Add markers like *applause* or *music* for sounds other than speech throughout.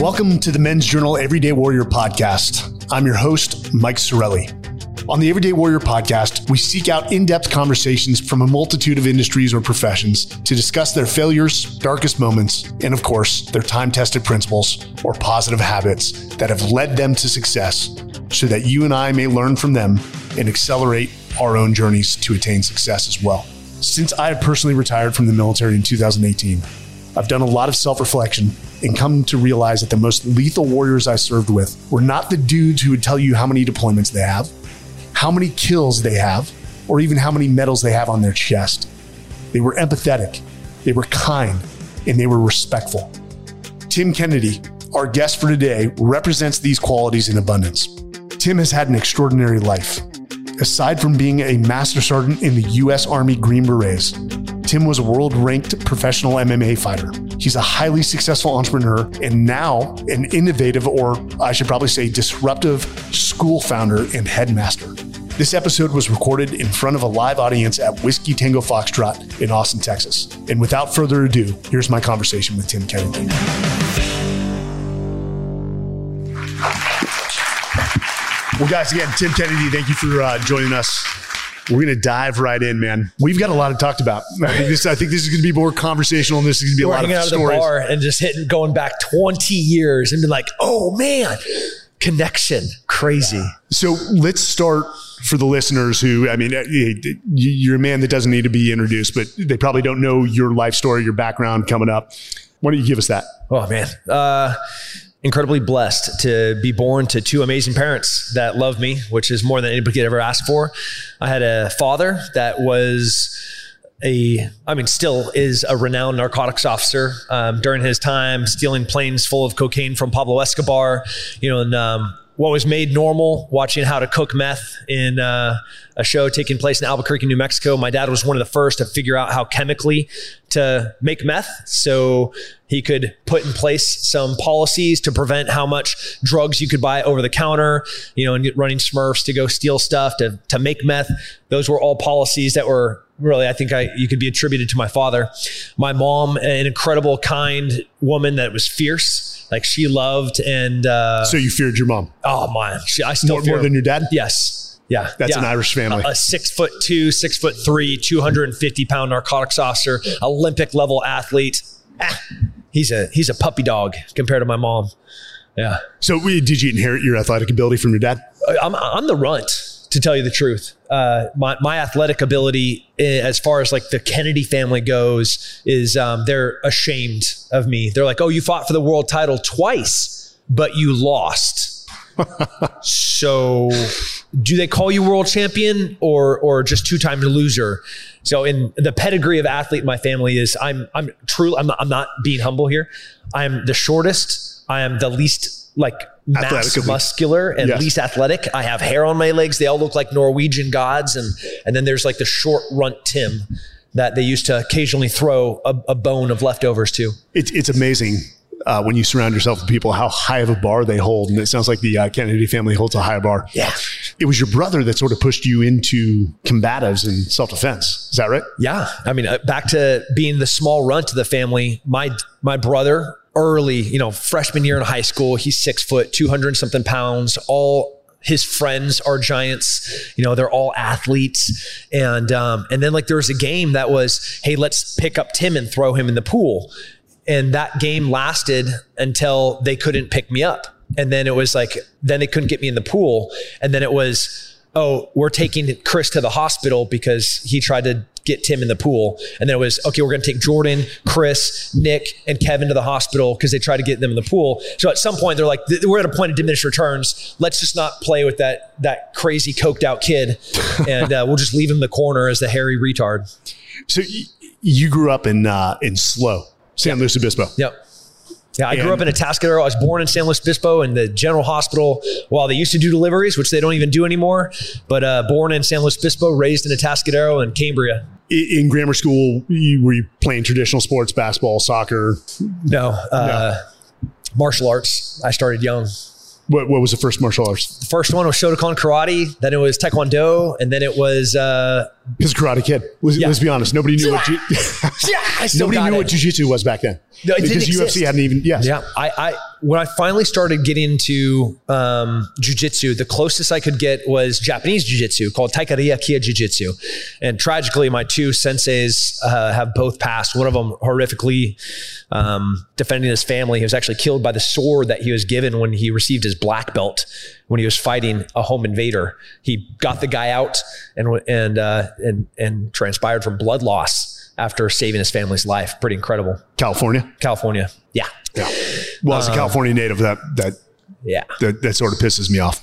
Welcome to the Men's Journal Everyday Warrior podcast. I'm your host, Mike Sarraille. On the Everyday Warrior podcast, we seek out in depth conversations from a multitude of industries or professions to discuss their failures, darkest moments, and of course, their time tested principles or positive habits that have led them to success so that you and I may learn from them and accelerate our own journeys to attain success as well. Since I have personally retired from the military in 2018, I've done a lot of self reflection and come to realize that the most lethal warriors I served with were not the dudes who would tell you how many deployments they have, how many kills they have, or even how many medals they have on their chest. They were empathetic, they were kind, and they were respectful. Tim Kennedy, our guest for today, represents these qualities in abundance. Tim has had an extraordinary life. Aside from being a master sergeant in the U.S. Army Green Berets, Tim was a world ranked professional MMA fighter. He's a highly successful entrepreneur and now an innovative, or I should probably say disruptive, school founder and headmaster. This episode was recorded in front of a live audience at Whiskey Tango Foxtrot in Austin, Texas. And without further ado, here's my conversation with Tim Kennedy. Well, guys, again, Tim Kennedy, thank you for uh, joining us. We're going to dive right in, man. We've got a lot to talk about. I think this, I think this is going to be more conversational, and this is going to be a We're lot of out stories. at the bar and just hitting, going back 20 years and be like, oh man, connection. Crazy. So let's start for the listeners who, I mean, uh, you- you're a man that doesn't need to be introduced, but they probably don't know your life story, your background coming up. Why don't you give us that? Oh man. Uh, incredibly blessed to be born to two amazing parents that love me, which is more than anybody could ever ask for. I had a father that was a, I mean, still is a renowned narcotics officer. Um, during his time, stealing planes full of cocaine from Pablo Escobar, you know, and um, what was made normal, watching how to cook meth in uh, a show taking place in Albuquerque, New Mexico. My dad was one of the first to figure out how chemically to make meth, so he could put in place some policies to prevent how much drugs you could buy over the counter. You know, and running Smurfs to go steal stuff to to make meth. Those were all policies that were really, I think, I you could be attributed to my father. My mom, an incredible, kind woman that was fierce. Like she loved and uh, So you feared your mom oh man, she, I still more, fear more than your dad? Yes. Yeah. That's yeah. an Irish family. A, a six foot two, six foot three, 250 pound narcotics officer, Olympic level athlete. Ah, he's a he's a puppy dog compared to my mom. Yeah. So we- did you inherit your athletic ability from your dad? I'm, I'm the runt, to tell you the truth. Uh, my, my athletic ability, eh, as far as like the Kennedy family goes, is um, they're ashamed of me. They're like, oh, you fought for the world title twice, but you lost. *laughs* so do they call you world champion or or just two time loser? So in the pedigree of athlete in my family is I'm I'm truly I'm not, I'm not being humble here. I'm the shortest. I am the least like mass muscular and Yes. least athletic. I have hair on my legs. They all look like Norwegian gods. And and then there's like the short runt Tim that they used to occasionally throw a, a bone of leftovers to. It's, it's amazing uh, when you surround yourself with people how high of a bar they hold. And it sounds like the uh, Kennedy family holds a high bar. Yeah. It was your brother that sort of pushed you into combatives and self defense. Is that right? Yeah, I mean, uh, back to being the small runt of the family. My my brother, early, you know, freshman year in high school, he's six foot, two hundred something pounds, all his friends are giants. You know, they're all athletes. And um, and then like there was a game that was, hey, let's pick up Tim and throw him in the pool. And that game lasted until they couldn't pick me up. And then it was like, then they couldn't get me in the pool. And then it was, oh, we're taking Chris to the hospital because he tried to get Tim in the pool. And then it was, okay, we're going to take Jordan, Chris, Nick, and Kevin to the hospital because they tried to get them in the pool. So at some point, they're like, we're at a point of diminished returns. Let's just not play with that, that crazy coked out kid. *laughs* And uh, we'll just leave him in the corner as the hairy retard. So y- you grew up in, uh, in Slow, San Luis Obispo. Yep. Yeah, I grew up in Atascadero. I was born in San Luis Obispo in the General Hospital. While they used to do deliveries, which they don't even do anymore, but uh, born in San Luis Obispo, raised in Atascadero and Cambria. In grammar school, you, were you playing traditional sports, basketball, soccer? No, uh, martial arts. I started young. What, what was the first martial arts? The first one was Shotokan Karate. Then it was Taekwondo, and then it was uh, His Karate Kid. Let's, Yeah. let's be honest. Nobody knew what ju- *laughs* nobody knew it. what jujitsu was back then. No, it didn't because UFC exist. hadn't even. Yes. Yeah, I, I when I finally started getting into um, jujitsu, the closest I could get was Japanese jujitsu called Taikariya Kia Jujitsu, and tragically, my two senseis uh, have both passed. One of them horrifically um, defending his family. He was actually killed by the sword that he was given when he received his black belt when he was fighting a home invader. He got the guy out and and uh, and and transpired from blood loss after saving his family's life. Pretty incredible. California. California. Yeah. Yeah. Well, as a California native, that that Yeah. that, that sort of pisses me off.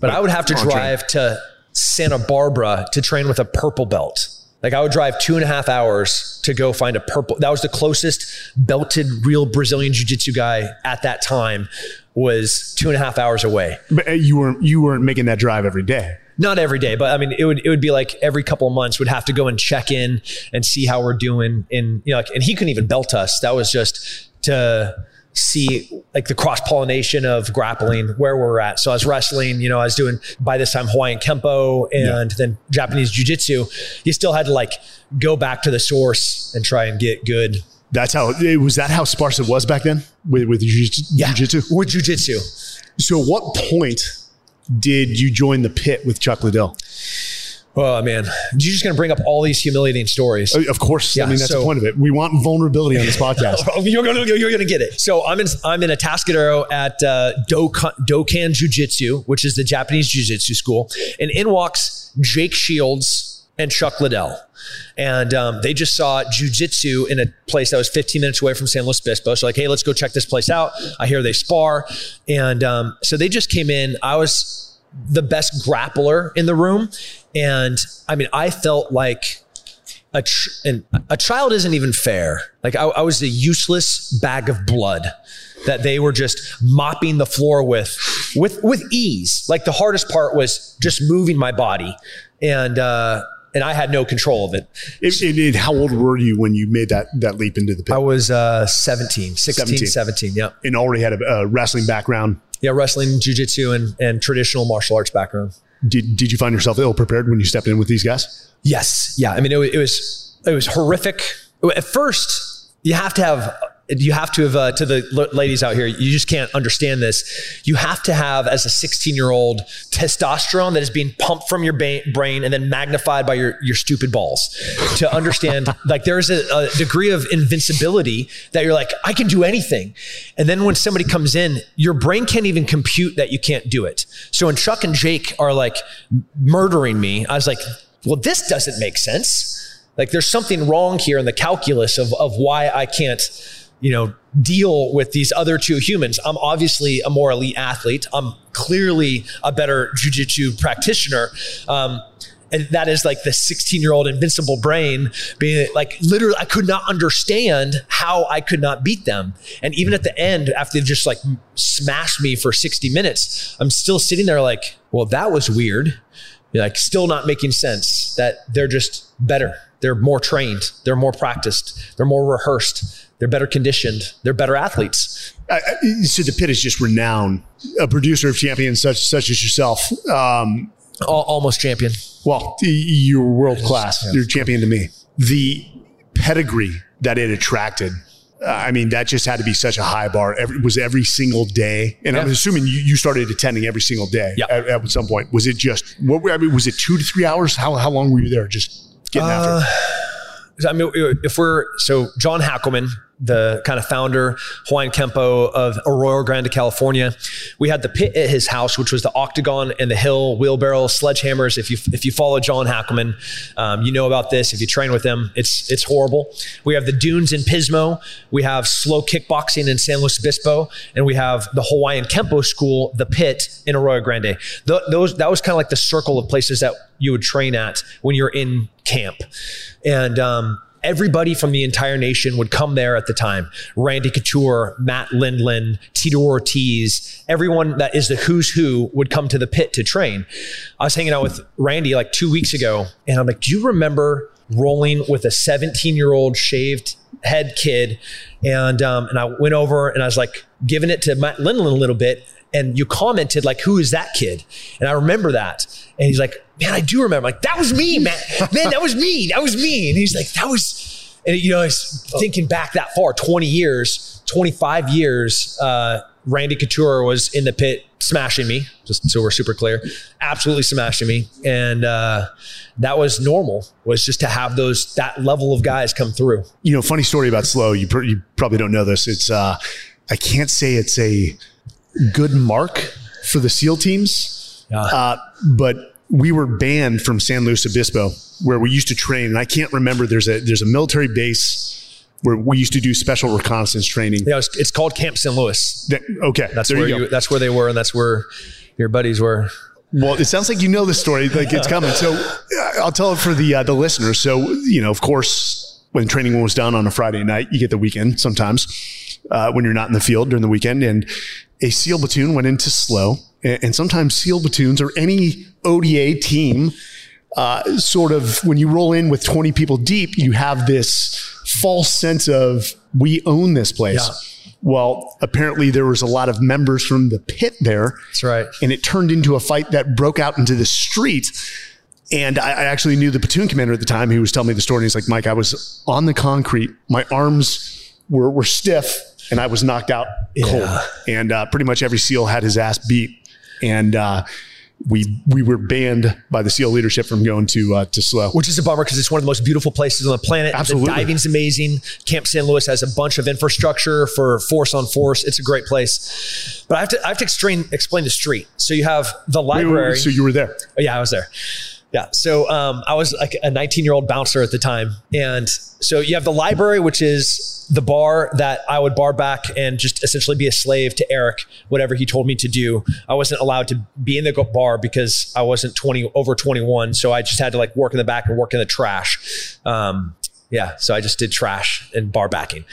But I would have to on train. drive to Santa Barbara to train with a purple belt. Like I would drive two and a half hours to go find a purple. That was the closest belted real Brazilian jiu-jitsu guy at that time was two and a half hours away. But uh, you weren't you weren't making that drive every day. Not every day, but I mean, it would it would be like every couple of months would have to go and check in and see how we're doing. In you know, like, and he couldn't even belt us. That was just to see like the cross pollination of grappling where we're at. So I was wrestling. You know, I was doing by this time Hawaiian kempo and then Japanese jiu jitsu. You still had to like go back to the source and try and get good. That's how it was. That how sparse it was back then with with jiu- jiu-jitsu. with jiu jitsu. So, at what point did you join the pit with Chuck Liddell? Oh man, you're just gonna bring up all these humiliating stories. Uh, Of course, Yeah, I mean that's so- the point of it. We want vulnerability on this *laughs* podcast. Oh, *laughs* you're gonna you're gonna get it. So I'm in I'm in a Atascadero at uh, Dokan, Dokan Jiu Jitsu, which is the Japanese Jiu Jitsu school, and in walks Jake Shields and Chuck Liddell, and um, they just saw Jiu Jitsu in a place that was 15 minutes away from San Luis Obispo. So like, hey, let's go check this place out. I hear they spar, and um, so they just came in. I was the best grappler in the room, and I mean, I felt like a ch- and a child isn't even fair. Like I, I was a useless bag of blood that they were just mopping the floor with, with with ease. Like the hardest part was just moving my body, and uh, and I had no control of it. It- it- it- how old were you when you made that that leap into the pit? I was uh, 17, 16, 17. 17. Yeah. and already had a, a wrestling background. Yeah. Wrestling, jujitsu, and, and traditional martial arts background. Did, did you find yourself ill prepared when you stepped in with these guys? Yes. Yeah. I mean, it, it was it was horrific. At first, you have to have you have to have uh, to the ladies out here. You just can't understand this. You have to have as a 16 year old testosterone that is being pumped from your ba- brain and then magnified by your your stupid balls to understand. *laughs* like there's a, a degree of invincibility that you're like I can do anything, and then when somebody comes in, your brain can't even compute that you can't do it. So when Chuck and Jake are like murdering me, I was like, well, this doesn't make sense. Like there's something wrong here in the calculus of, of why I can't, you know, deal with these other two humans. I'm obviously a more elite athlete. I'm clearly a better jujitsu practitioner. Um, and that is like the 16 year old invincible brain being like literally i could not understand how i could not beat them and even at the end after they've just like smashed me for 60 minutes i'm still sitting there like well that was weird like still not making sense that they're just better they're more trained they're more practiced they're more rehearsed they're better conditioned they're better athletes I, I- so the pit is just renowned. A producer of champions such such as yourself. Um, Al- almost champion well, you're world class. You're champion to me. The pedigree that it attracted I mean, that just had to be such a high bar. Every, was every single day, and I'm assuming you, you started attending every single day. Yeah. At, at some point, was it just what? I mean, was it two to three hours? How how long were you there? Just getting Uh, after. I mean, if we're so John Hackleman, the kind of founder Hawaiian Kempo of Arroyo Grande, California, we had the pit at his house, which was the octagon and the hill, wheelbarrow, sledgehammers. If you if you follow John Hackleman, um, you know about this. If you train with him, it's it's horrible. We have the dunes in Pismo. We have slow kickboxing in San Luis Obispo, and we have the Hawaiian Kempo school, the pit in Arroyo Grande. Th- those that was kind of like the circle of places that you would train at when you're in camp, and um, everybody from the entire nation would come there at the time. Randy Couture, Matt Lindland, Tito Ortiz, everyone that is the who's who would come to the pit to train. I was hanging out with Randy like two weeks ago, and I'm like, "Do you remember rolling with a 17 year old shaved head kid?" And um, and I went over and I was like giving it to Matt Lindland a little bit. And you commented like, "Who is that kid?" And I remember that. And he's like, "Man, I do remember." Like, "That was me, man. Man, that was me. That was me." And he's like, "That was." And you know, I was thinking back that far, 20 years, 25 years. Uh, Randy Couture was in the pit smashing me, just so we're super clear, absolutely smashing me, and uh, that was normal. Was just to have those that level of guys come through. you know, funny story about slow. You, pr- you probably don't know this. It's uh, I can't say it's a good mark for the SEAL teams, Yeah. uh, but we were banned from San Luis Obispo where we used to train, and I can't remember. There's a there's a military base where we used to do special reconnaissance training. Yeah, it's, it's called Camp San Luis. That- okay, That's there where you you, that's where they were, and that's where your buddies were. Well, it sounds like you know the story, like it's coming. So uh, I'll tell it for the uh, the listeners. So you know, of course, when training was done on a Friday night, you get the weekend sometimes uh, when you're not in the field during the weekend, and a SEAL platoon went into slow, and, sometimes SEAL platoons or any ODA team. Uh, sort of when you roll in with 20 people deep, you have this false sense of we own this place. Well, apparently there was a lot of members from the pit there That's right. and it turned into a fight that broke out into the street. And I, I actually knew the platoon commander at the time. He was telling me the story. And he's like, Mike, I was on the concrete. My arms were, were stiff and I was knocked out cold. And uh, pretty much every SEAL had his ass beat. And uh, we we were banned by the SEAL leadership from going to uh, to slow. which is a bummer because it's one of the most beautiful places on the planet. Absolutely. The diving's amazing. Camp San Luis has a bunch of infrastructure for force on force. It's a great place. But I have to I have to explain explain the street. So you have the Wait, wait, wait, library. So you were there. Oh, yeah, I was there. Yeah. So um, I was like a 19 year old bouncer at the time. And so you have the library, which is the bar that I would bar back and just essentially be a slave to Eric, whatever he told me to do. I wasn't allowed to be in the bar because I wasn't 20 over 21. So I just had to like work in the back and work in the trash. Um, yeah. So I just did trash and bar backing.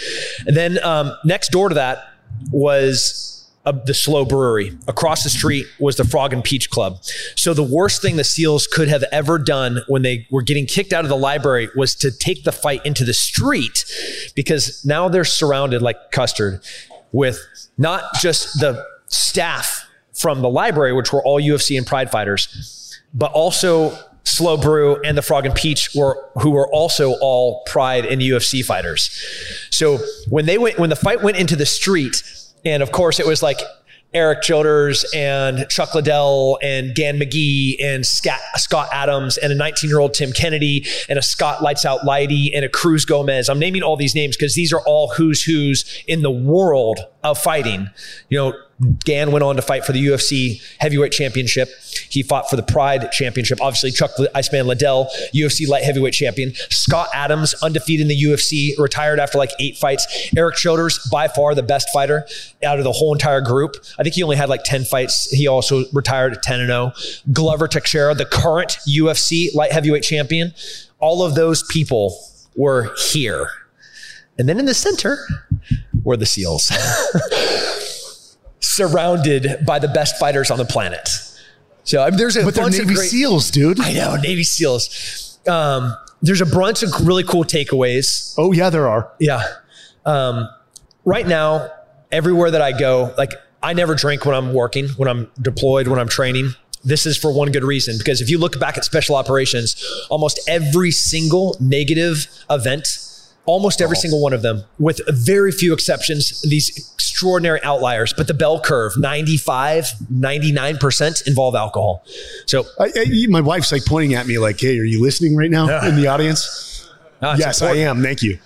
And then um, next door to that was uh, the Slow Brewery. Across the street was the Frog and Peach Club. So the worst thing the SEALs could have ever done when they were getting kicked out of the library was to take the fight into the street because now they're surrounded like custard with not just the staff from the library, which were all UFC and Pride fighters, but also Slow Brew and the Frog and Peach were who were also all Pride and UFC fighters. So when they went when the fight went into the street, and of course it was like Eric Childers and Chuck Liddell and Gan McGee and Scott, Scott Adams and a 19 year old Tim Kennedy and a Scott Lights Out Lighty and a Cruz Gomez. I'm naming all these names because these are all who's who's in the world of fighting. You know, Gan went on to fight for the UFC heavyweight championship. He fought for the Pride championship. Obviously, Chuck Iceman Liddell, UFC light heavyweight champion. Scott Adams, undefeated in the UFC, retired after like eight fights. Eric Childers, by far the best fighter out of the whole entire group. I think he only had like 10 fights. He also retired at 10 and 0. Glover Teixeira, the current UFC light heavyweight champion. All of those people were here. And then in the center were the SEALs. *laughs* surrounded by the best fighters on the planet. So I mean, there's a But they're bunch Navy of great, SEALs, dude. I know Navy SEALs. Um, there's a bunch of really cool takeaways. Oh, yeah, there are. Yeah. Um, right now, everywhere that I go, like I never drink when I'm working, when I'm deployed, when I'm training. This is for one good reason because if you look back at special operations, almost every single negative event almost every single one of them, with very few exceptions, these extraordinary outliers. But the bell curve, 95, 99% involve alcohol. So I, I, my wife's like pointing at me like, hey, are you listening right now Yeah. in the audience? uh, yes, I am. Thank you.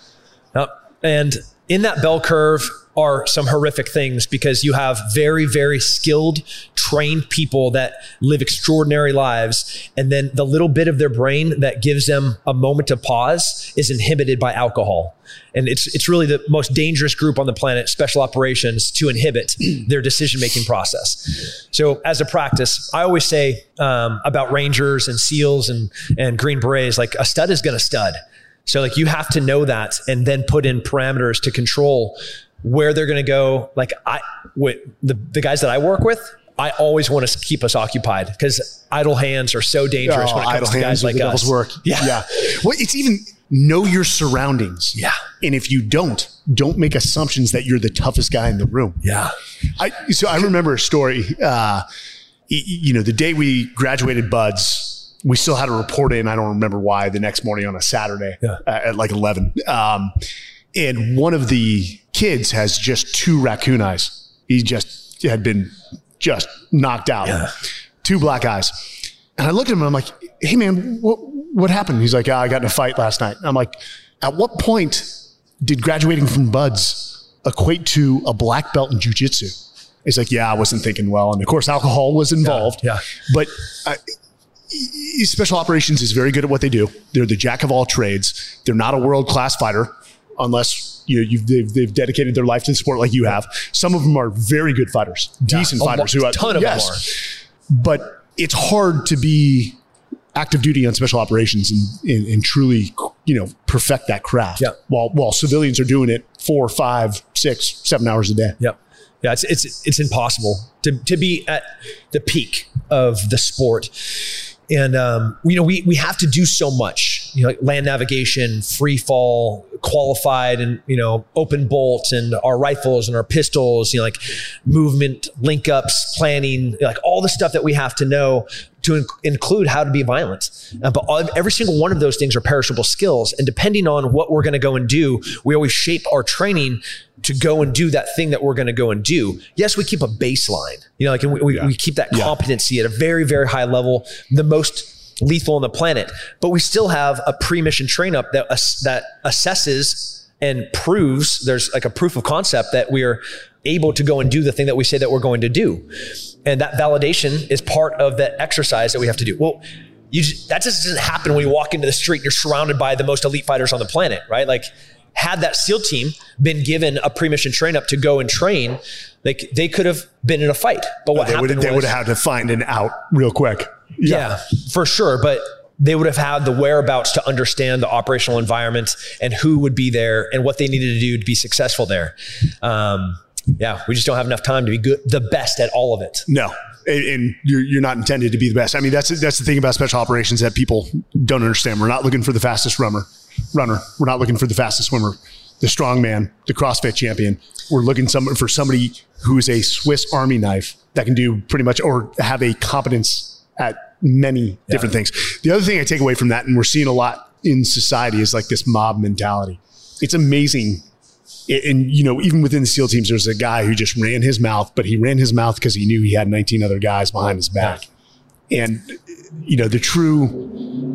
Yep. And in that bell curve are some horrific things because you have very, very skilled, trained people that live extraordinary lives. And then the little bit of their brain that gives them a moment of pause is inhibited by alcohol. And it's, it's really the most dangerous group on the planet, special operations, to inhibit *clears throat* their decision making process. So, as a practice, I always say um, about Rangers and SEALs and, and Green Berets like a stud is going to stud. So like you have to know that and then put in parameters to control where they're going to go. Like I, with the, the guys that I work with, I always want to keep us occupied because idle hands are so dangerous Oh, when it comes idle to hands guys like us. work. *laughs* Yeah. yeah. Well, it's even know your surroundings. Yeah. And if you don't, don't make assumptions that you're the toughest guy in the room. Yeah. I, so I remember a story. Uh, you know, the day we graduated BUD/S, we still had a report in. I don't remember why. The next morning on a Saturday Yeah. at like eleven, um, and one of the kids has just two raccoon eyes. He just had been just knocked out, Yeah. two black eyes. And I looked at him and I'm like, "Hey man, what what happened?" He's like, "Ah, "I got in a fight last night." I'm like, "At what point did graduating from BUD/S equate to a black belt in jujitsu?" He's like, "Yeah, I wasn't thinking well." And of course, alcohol was involved. yeah. but. I, Special operations is very good at what they do. They're the jack of all trades. They're not a world class fighter unless you know, you've, they've, they've dedicated their life to the sport like you have. Some of them are very good fighters, decent a fighters. who ton of them But it's hard to be active duty on special operations and, and, and truly, you know, perfect that craft. Yeah. While while civilians are doing it four, five, six, seven hours a day. Yep. Yeah, it's it's it's impossible to to be at the peak of the sport. And um, you know, we we have to do so much. You know, like land navigation, free fall, qualified, and you know, open bolt, and our rifles and our pistols. You know, like movement, link ups, planning, like all the stuff that we have to know to in- include how to be violent. Uh, but all, every single one of those things are perishable skills, and depending on what we're going to go and do, we always shape our training to go and do that thing that we're going to go and do. Yes, we keep a baseline, you know, like and we, we, we keep that competency at a very, very high level, the most lethal on the planet. But we still have a pre-mission train up that that assesses and proves there's like a proof of concept that we are able to go and do the thing that we say that we're going to do. And that validation is part of that exercise that we have to do. Well, you just, that just doesn't happen when you walk into the street and you're surrounded by the most elite fighters on the planet, right? Like, had that SEAL team been given a pre-mission train up to go and train, like they could have been in a fight. But what They would, happened they was, would have had to find an out real quick. Yeah, for sure. But they would have had the whereabouts to understand the operational environment and who would be there and what they needed to do to be successful there. Um, yeah, we just don't have enough time to be good, the best at all of it. No. And- And you're, you're not intended to be the best. I mean, that's that's the thing about special operations that people don't understand. We're not looking for the fastest runner. Runner. We're not looking for the fastest swimmer, the strong man, the CrossFit champion. We're looking some, for somebody who is a Swiss Army knife that can do pretty much or have a competence at many different things. The other thing I take away from that, and we're seeing a lot in society, is like this mob mentality. It's amazing and you know, even within the SEAL teams, there's a guy who just ran his mouth, but he ran his mouth because he knew he had 19 other guys behind his back. And you know, the true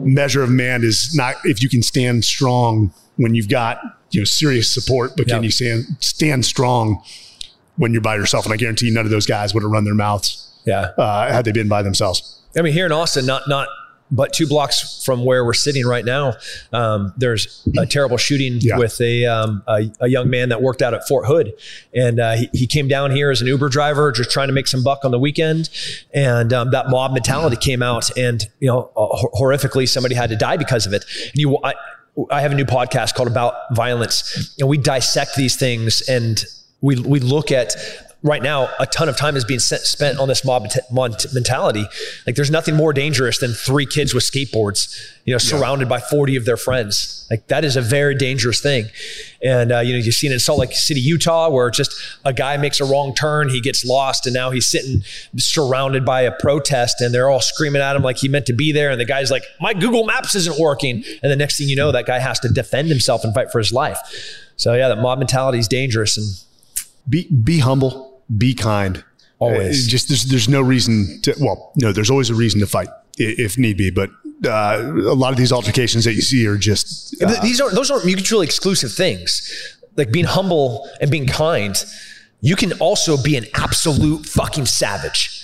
measure of man is not if you can stand strong when you've got you know serious support, but can you stand stand strong when you're by yourself? And I guarantee none of those guys would have run their mouths Yeah. uh, had they been by themselves. I mean, here in Austin, not not but two blocks from where we're sitting right now, um, there's a terrible shooting Yeah. with a, um, a a young man that worked out at Fort Hood, and uh, he, he came down here as an Uber driver, just trying to make some buck on the weekend, and um, that mob mentality came out, and you know, uh, horrifically, somebody had to die because of it. And you, I, I have a new podcast called About Violence, and we dissect these things and we we look at right now a ton of time is being spent on this mob mentality. Like there's nothing more dangerous than three kids with skateboards you know surrounded yeah. by 40 of their friends. Like that is a very dangerous thing. And uh, you know you've seen it in salt lake city utah where just a guy makes a wrong turn he gets lost and now he's sitting surrounded by a protest and they're all screaming at him like he meant to be there and the guy's like my google maps isn't working. And the next thing you know that guy has to defend himself and fight for his life. So yeah that mob mentality is dangerous and be be humble be kind. Always. Uh, just there's there's no reason to. Well, no, there's always a reason to fight if need be, but uh, a lot of these altercations that you see are just uh, these aren't those aren't mutually exclusive things. Like being humble and being kind, you can also be an absolute fucking savage.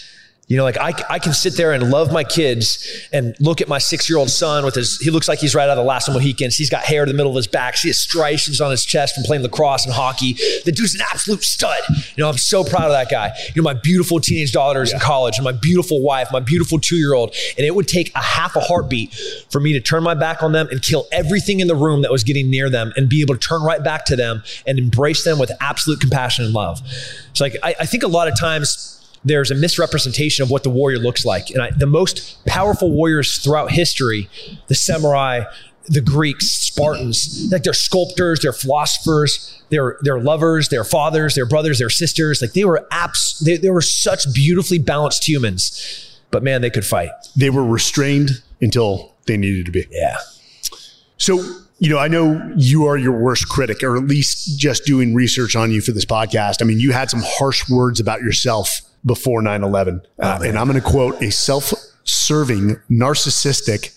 You know, like I, I can sit there and love my kids and look at my six year old son with his, he looks like he's right out of the last of Mohicans. He's got hair in the middle of his back. He has striations on his chest from playing lacrosse and hockey. The dude's an absolute stud. You know, I'm so proud of that guy. You know, my beautiful teenage daughters yeah. in college and my beautiful wife, my beautiful two year old. And it would take a half a heartbeat for me to turn my back on them and kill everything in the room that was getting near them and be able to turn right back to them and embrace them with absolute compassion and love. So, like, I, I think a lot of times, there's a misrepresentation of what the warrior looks like. And I, the most powerful warriors throughout history, the samurai, the Greeks, Spartans, like they're sculptors, they're philosophers, they're they're lovers, they're fathers, they're brothers, they're sisters. Like they were apps, they, they were such beautifully balanced humans. But man, they could fight. They were restrained until they needed to be. Yeah. So you know, I know you are your worst critic, or at least just doing research on you for this podcast. I mean, you had some harsh words about yourself before 9 11. Uh, and I'm going to quote a self serving, narcissistic,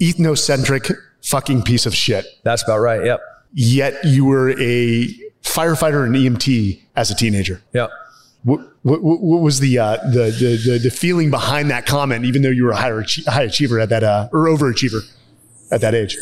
ethnocentric fucking piece of shit. That's about right. Yep. Yet you were a firefighter and EMT as a teenager. Yep. What, what, what was the, uh, the, the, the, the, feeling behind that comment, even though you were a high, high achiever at that, uh, or overachiever at that age?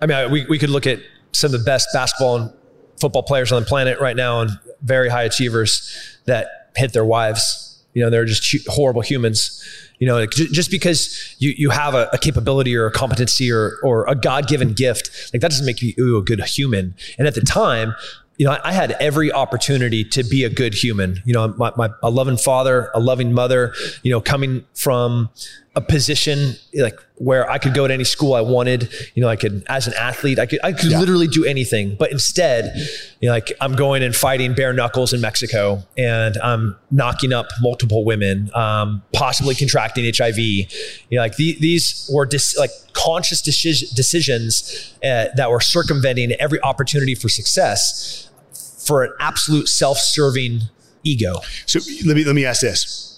I mean, we, we could look at some of the best basketball and football players on the planet right now and very high achievers that hit their wives. You know, they're just horrible humans. You know, just because you, you have a, a capability or a competency or, or a God given gift, like that doesn't make you a good human. And at the time, you know, I, had every opportunity to be a good human. You know, my, my, a loving father, a loving mother, you know, coming from a position like where I could go to any school I wanted. You know, I could, as an athlete, I could, I could yeah. literally do anything. But instead, you know, like I'm going and fighting bare knuckles in Mexico and I'm knocking up multiple women, um, possibly contracting HIV. You know, like the, these were dis, like conscious decisions uh, that were circumventing every opportunity for success for an absolute self-serving ego. So let me, let me ask this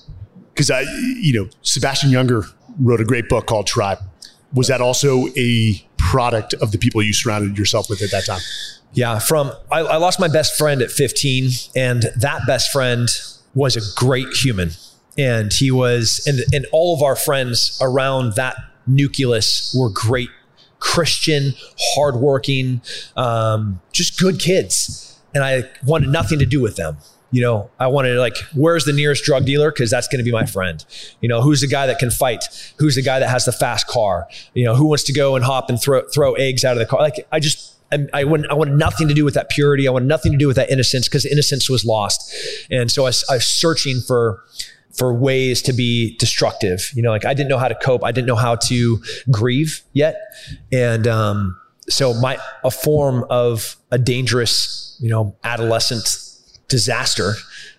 because I, you know, Sebastian Junger wrote a great book called Tribe. Was that also a product of the people you surrounded yourself with at that time? Yeah, from I, I lost my best friend at 15, and that best friend was a great human, and he was, and and all of our friends around that nucleus were great Christian, hardworking, um, just good kids, and I wanted nothing to do with them you know, I wanted to like, where's the nearest drug dealer? Cause that's going to be my friend. You know, who's the guy that can fight? Who's the guy that has the fast car? You know, who wants to go and hop and throw, throw eggs out of the car? Like, I just, I, I, want, I wanted nothing to do with that purity. I wanted nothing to do with that innocence because innocence was lost. And so I, I was searching for, for ways to be destructive. You know, like I didn't know how to cope. I didn't know how to grieve yet. And, um, so my, a form of a dangerous, you know, adolescent disaster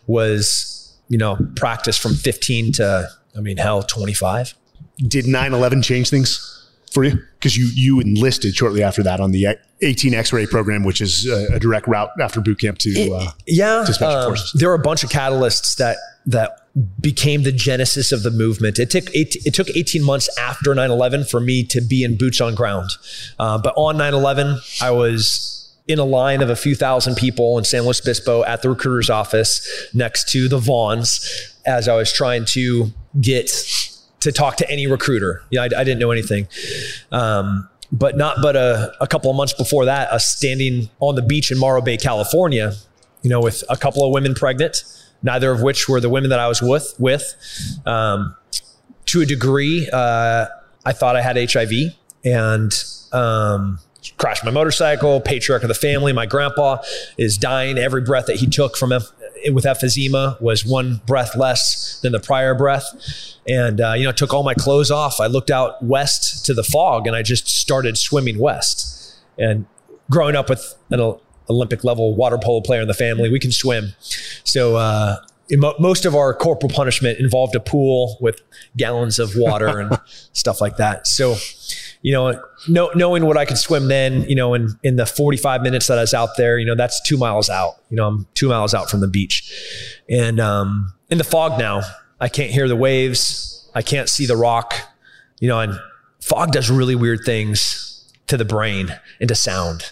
was, you know, practice from 15 to, I mean, hell, 25. Did 9 11 change things for you? Because you, you enlisted shortly after that on the 18 X-ray program, which is a, direct route after boot camp to uh, yeah. To special um, forces. There were a bunch of catalysts that that became the genesis of the movement. It took eight, it took 18 months after 9/11 for me to be in boots on ground. Uh, but on 9/11, I was in a line of a few thousand people in San Luis Obispo at the recruiter's office next to the Vons as I was trying to get to talk to any recruiter. Yeah, I, I didn't know anything. Um, but not but a, a, couple of months before that, us standing on the beach in Morro Bay, California, you know, with a couple of women pregnant, neither of which were the women that I was with. With um, to a degree, uh, I thought I had HIV, and um, crashed my motorcycle, patriarch of the family. My grandpa is dying every breath that he took from with emphysema was one breath less than the prior breath. And, uh, you know, I took all my clothes off. I looked out west to the fog and I just started swimming west. And growing up with an Olympic level water polo player in the family, we can swim. So, uh, most of our corporal punishment involved a pool with gallons of water and *laughs* stuff like that. So, you know, know, knowing what I could swim then, you know, in, in the 45 minutes that I was out there, you know, that's two miles out. You know, I'm two miles out from the beach. And um, in the fog now, I can't hear the waves. I can't see the rock, you know, and fog does really weird things to the brain and to sound.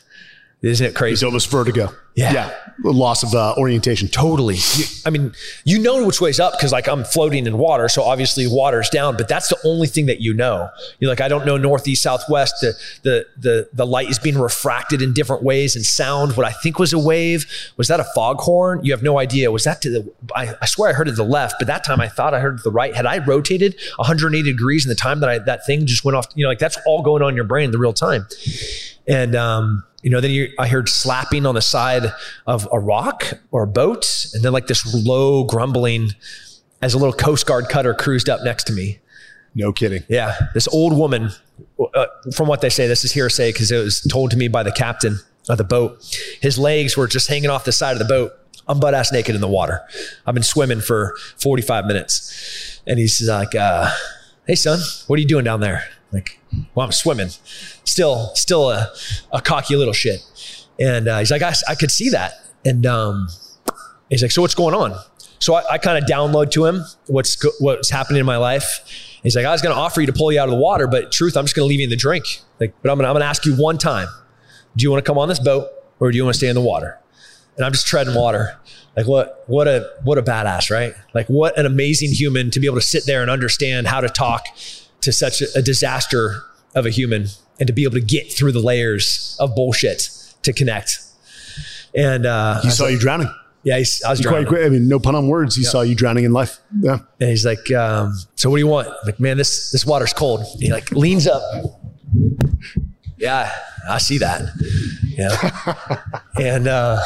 Isn't it crazy? It's almost vertigo. Yeah. Yeah. Loss of uh, orientation. Totally. You, I mean, you know which way's up because like I'm floating in water. So obviously water's down, but that's the only thing that you know. You're like, I don't know northeast, southwest. The, the, the, the light is being refracted in different ways and sound. What I think was a wave, was that a foghorn? You have no idea. Was that to the, I, I swear I heard it to the left, but that time I thought I heard it to the right. Had I rotated 180 degrees in the time that I, that thing just went off, you know, like that's all going on in your brain in the real time. And, um, you know, then you, I heard slapping on the side of a rock or a boat, and then like this low grumbling as a little Coast Guard cutter cruised up next to me. No kidding. Yeah, this old woman. Uh, from what they say, this is hearsay because it was told to me by the captain of the boat. His legs were just hanging off the side of the boat. I'm butt ass naked in the water. I've been swimming for 45 minutes, and he's like, uh, "Hey, son, what are you doing down there?" Like, well, I'm swimming. Still, still a, a cocky little shit. And uh, he's like, I, I could see that. And um, he's like, so what's going on? So I, I kind of download to him what's what's happening in my life. He's like, I was going to offer you to pull you out of the water, but truth, I'm just going to leave you in the drink. Like, but I'm going I'm to ask you one time. Do you want to come on this boat or do you want to stay in the water? And I'm just treading water. Like what what a what a badass, right? Like what an amazing human to be able to sit there and understand how to talk to such a, disaster of a human and to be able to get through the layers of bullshit to connect. And uh, he saw like, you drowning. Yeah, I was drowning. Quite, I mean, no pun on words. He saw you drowning in life. Yeah. And he's like, um, "So what do you want?" I'm like, man, this this water's cold. he like leans up. Yeah, I see that. Yeah. and uh,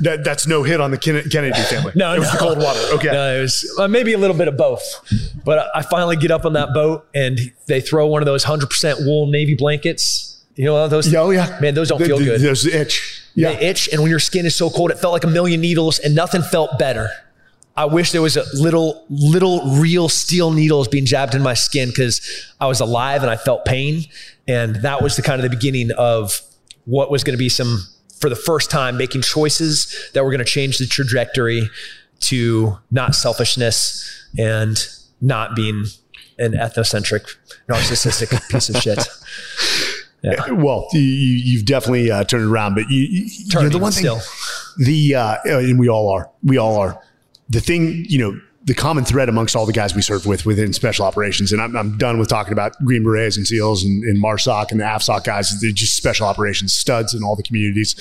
that, that's no hit on the Kennedy family. no, it was no. the cold water. Okay. No, it was uh, maybe a little bit of both. But I finally get up on that boat and they throw one of those 100% wool Navy blankets. You know those? Oh, yeah. Man, those don't the, feel the, good. Those itch. Yeah. They itch. And when your skin is so cold, it felt like a million needles and nothing felt better. I wish there was a little, little real steel needles being jabbed in my skin because I was alive and I felt pain. And that was the kind of the beginning of what was going to be some, for the first time, making choices that were going to change the trajectory to not selfishness and not being an ethnocentric, narcissistic *laughs* piece of shit. Yeah. Well, you, have definitely uh, turned around, but you, you know, the one thing, still. the uh, and we all are, we all are. The thing, you know, the common thread amongst all the guys we serve with within special operations, and I'm, I'm done with talking about Green Berets and SEALs and, and MARSOC and the AFSOC guys. They're just special operations studs in all the communities.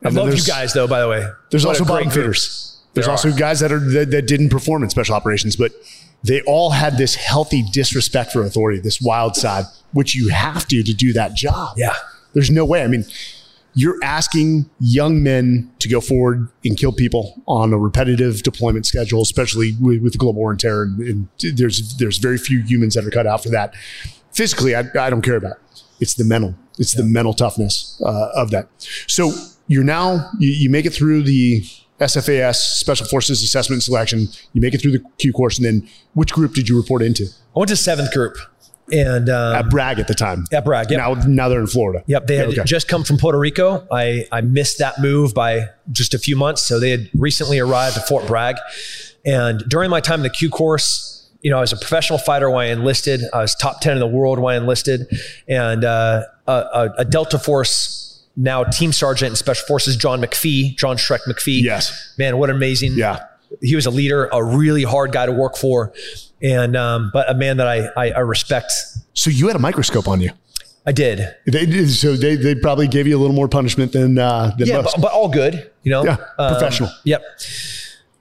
And I love you guys, though. By the way, there's what also bottom feeders. There's also guys that are that, that didn't perform in special operations, but they all had this healthy disrespect for authority, this wild side, which you have to to do that job. Yeah, there's no way. I mean, you're asking young men to go forward and kill people on a repetitive deployment schedule, especially with, with global war on terror. And, and, there's there's very few humans that are cut out for that. Physically, I, I don't care about. It. It's the mental. It's yeah. the mental toughness uh, of that. So you're now you, you make it through the SFAS Special Forces Assessment and Selection. You make it through the Q course, and then which group did you report into? I went to seventh group and um, at Bragg at the time. At Bragg, yep. Now, now they're in Florida. Yep, they had okay. just come from Puerto Rico. I I missed that move by just a few months, so they had recently arrived at Fort Bragg. And during my time in the Q course, you know, I was a professional fighter when I enlisted. I was top ten in the world when I enlisted, and uh, a, a Delta Force now team sergeant in special forces, John McPhee, John Shrek McPhee. Yes, man, what amazing. Yeah, he was a leader, a really hard guy to work for and um, but a man that I, I, I respect. So you had a microscope on you. I did. They did so they, they probably gave you a little more punishment than uh, than yeah, most. But, but all good, you know. Yeah, um, professional. Yep,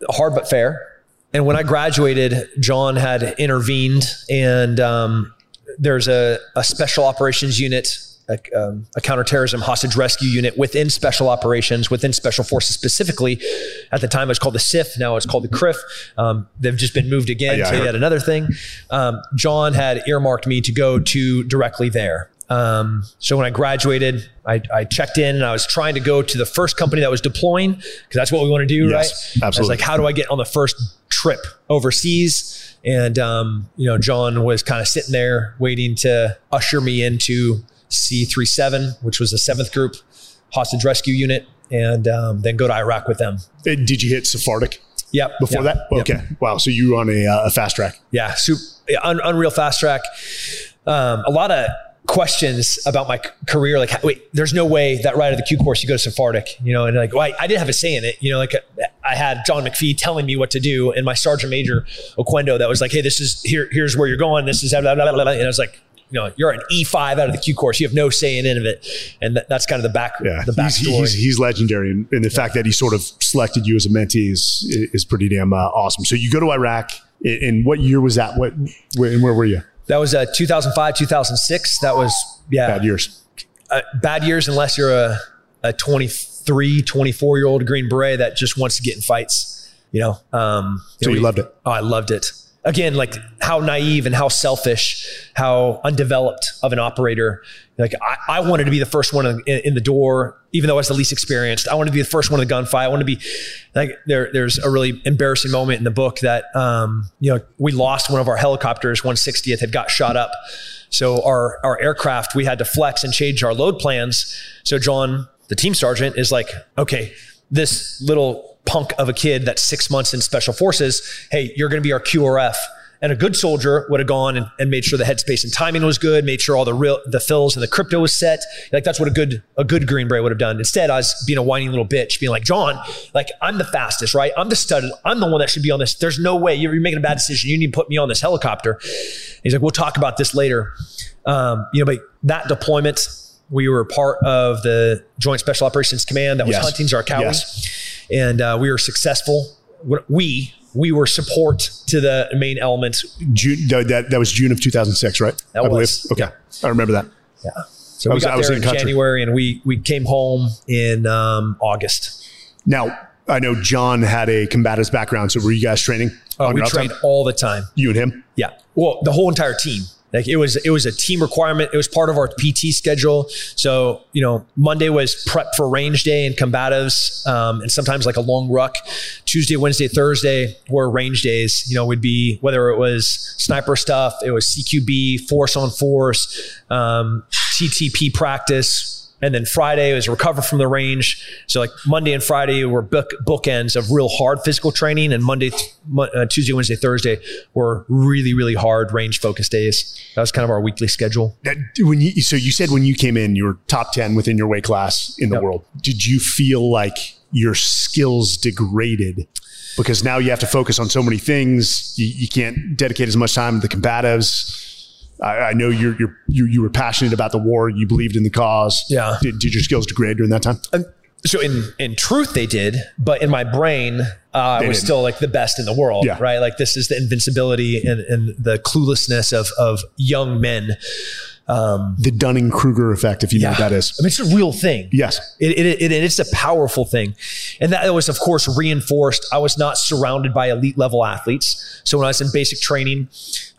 hard but fair. And when I graduated, John had intervened, and um, there's a, a special operations unit a, um, a, counterterrorism hostage rescue unit within special operations, within special forces specifically. At the time, it was called the CIF. Now it's called the CRIF. Um, they've just been moved again yeah, to yet another thing. Um, John had earmarked me to go to directly there. Um, so when I graduated, I, I, checked in and I was trying to go to the first company that was deploying because that's what we want to do, yes, right? Absolutely. I was like, how do I get on the first trip overseas? And um, you know, John was kind of sitting there waiting to usher me into C37, which was the seventh group hostage rescue unit, and um, then go to Iraq with them. Did you hit SFARTAEC? Yep. Before yep. that? Okay. Yep. Wow. So you were on a, uh, a fast track. Yeah. Super, un, unreal fast track. Um, a lot of questions about my career. Like, wait, there's no way that right out of the Q course you go to SFARTAEC, you know, and like, well, I, I, didn't have a say in it. You know, like I had John McPhee telling me what to do and my Sergeant Major Oquendo that was like, hey, this is here, here's where you're going. This is blah, blah, blah. And I was like, you know, you're an E5 out of the Q course. You have no say in any of it. And that, that's kind of the back, yeah. the backstory. He's, he's, he's legendary. And, and the yeah. fact that he sort of selected you as a mentee is, is pretty damn uh, awesome. So you go to Iraq and what year was that? What, where, and where were you? That was uh, 2005, 2006. That was, yeah. Bad years. Uh, bad years unless you're a, a 23, 24 year old Green Beret that just wants to get in fights, you know. Um, so you, know, you loved it? Oh, I loved it again, like how naive and how selfish, how undeveloped of an operator. Like I, I wanted to be the first one in, in, the door, even though I was the least experienced. I wanted to be the first one in the gunfight. I want to be like there. There's a really embarrassing moment in the book that um, you know we lost one of our helicopters. 160th had got shot up, so our our aircraft we had to flex and change our load plans. So John, the team sergeant, is like, okay, this little punk of a kid that's six months in special forces, hey, you're going to be our QRF. And a good soldier would have gone and, and, made sure the headspace and timing was good, made sure all the real the fills and the crypto was set. Like that's what a good a good Green Beret would have done. Instead, I was being a whiny little bitch, being like, John, like I'm the fastest, right? I'm the stud. I'm the one that should be on this. There's no way you're, you're making a bad decision. You need to put me on this helicopter. he's like, we'll talk about this later. Um, you know, but that deployment, we were part of the Joint Special Operations Command that was yes. hunting Zarqawi. Yes and uh, we were successful. We we were support to the main element. June that that was June of 2006, right? That I was okay. Yeah. I remember that. Yeah. So I we was, got there in, in January, and we we came home in um, August. Now I know John had a combatives background. So were you guys training? Oh, we trained all the time. You and him? Yeah. Well, the whole entire team. Like it was, it was a team requirement. It was part of our PT schedule. So, you know, Monday was prep for range day and combatives, um, and sometimes like a long ruck. Tuesday, Wednesday, Thursday were range days. You know, would be whether it was sniper stuff, it was CQB, force on force, um, TTP practice, and then Friday was recover from the range. So like Monday and Friday were book, bookends of real hard physical training, and Monday, uh, Tuesday, Wednesday, Thursday were really really hard range focused days. That was kind of our weekly schedule. That, when you, so you said when you came in, you were top ten within your weight class in the yep. world. Did you feel like your skills degraded? Because now you have to focus on so many things. You, you can't dedicate as much time to the combatives I, I know you're, you're, you you were passionate about the war. You believed in the cause. Yeah. Did, did your skills degrade during that time? Um, so in in truth, they did, but in my brain, uh, I was didn't. still like the best in the world. Yeah. Right. Like this is the invincibility and, and the cluelessness of of young men. Um, the Dunning Kruger effect, if you yeah. know what that is. I mean, it's a real thing. Yes. It, it, it, it's a powerful thing. And that was, of course, reinforced. I was not surrounded by elite level athletes. So when I was in basic training,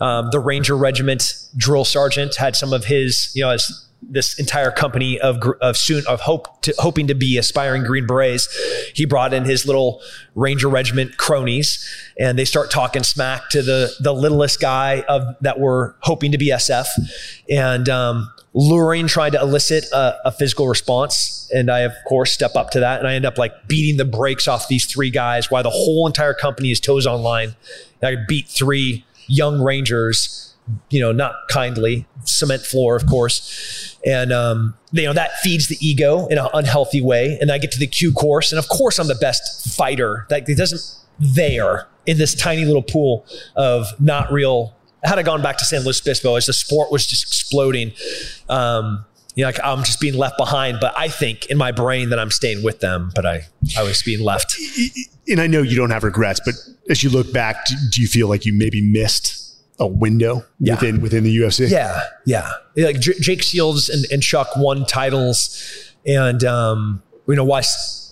um, the Ranger Regiment drill sergeant had some of his, you know, as this entire company of of soon of hope to, hoping to be aspiring Green Berets. He brought in his little Ranger Regiment cronies, and they start talking smack to the the littlest guy of that were hoping to be SF, and um, luring, trying to elicit a, a, physical response. And I of course step up to that, and I end up like beating the brakes off these three guys while the whole entire company is toes online. And I beat three young Rangers you know, not kindly, cement floor, of course. And, um, you know, that feeds the ego in an unhealthy way. And I get to the Q course. And of course, I'm the best fighter. That it doesn't there in this tiny little pool of not real. Had I gone back to San Luis Obispo as the sport was just exploding, um, you know, like I'm just being left behind. But I think in my brain that I'm staying with them, but I, I was being left. And I know you don't have regrets, but as you look back, do you feel like you maybe missed a window Yeah. within within the UFC. Yeah, yeah. Like J- Jake Shields and, and Chuck won titles, and um, you know while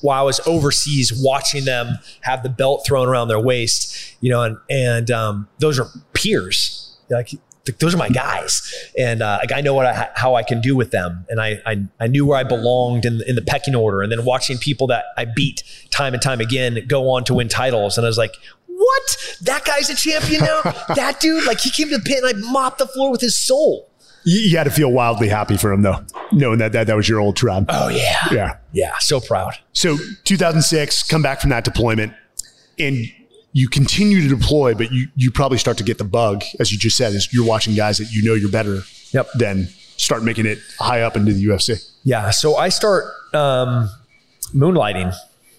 while I was overseas watching them have the belt thrown around their waist, you know, and and um, those are peers. Like those are my guys, and uh, like I know what I, how I can do with them, and I I, I knew where I belonged in in the pecking order, and then watching people that I beat time and time again go on to win titles, and I was like. What? That guy's a champion now? *laughs* that dude, like he came to the pit and I mopped the floor with his soul. You, you had to feel wildly happy for him though, knowing that that, that was your old tribe. Oh yeah. yeah. Yeah. So proud. So 2006, come back from that deployment, and you continue to deploy, but you you probably start to get the bug, as you just said, is you're watching guys that you know you're better Yep. than start making it high up into the UFC. Yeah. So I start um, moonlighting,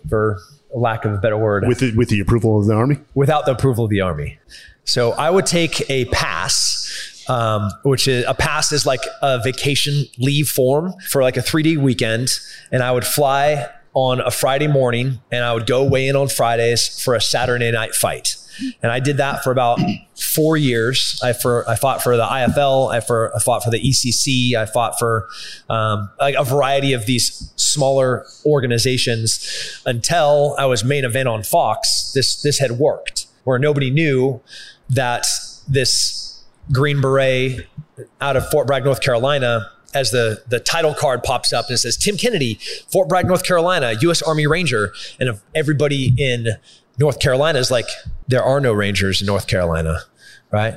for lack of a better word, With the, with the approval of the army. without the approval of the army. So I would take a pass, um, which is a pass is like a vacation leave form for like a three day weekend, and I would fly on a Friday morning, and I would go weigh in on Fridays for a Saturday night fight. And I did that for about four years. I for I fought for the IFL. I for I fought for the ECC. I fought for um, like a variety of these smaller organizations until I was main event on Fox. This this had worked where nobody knew that this Green Beret out of Fort Bragg, North Carolina, as the the title card pops up and it says Tim Kennedy, Fort Bragg, North Carolina, U.S. Army Ranger, and everybody in North Carolina is like, there are no Rangers in North Carolina, right?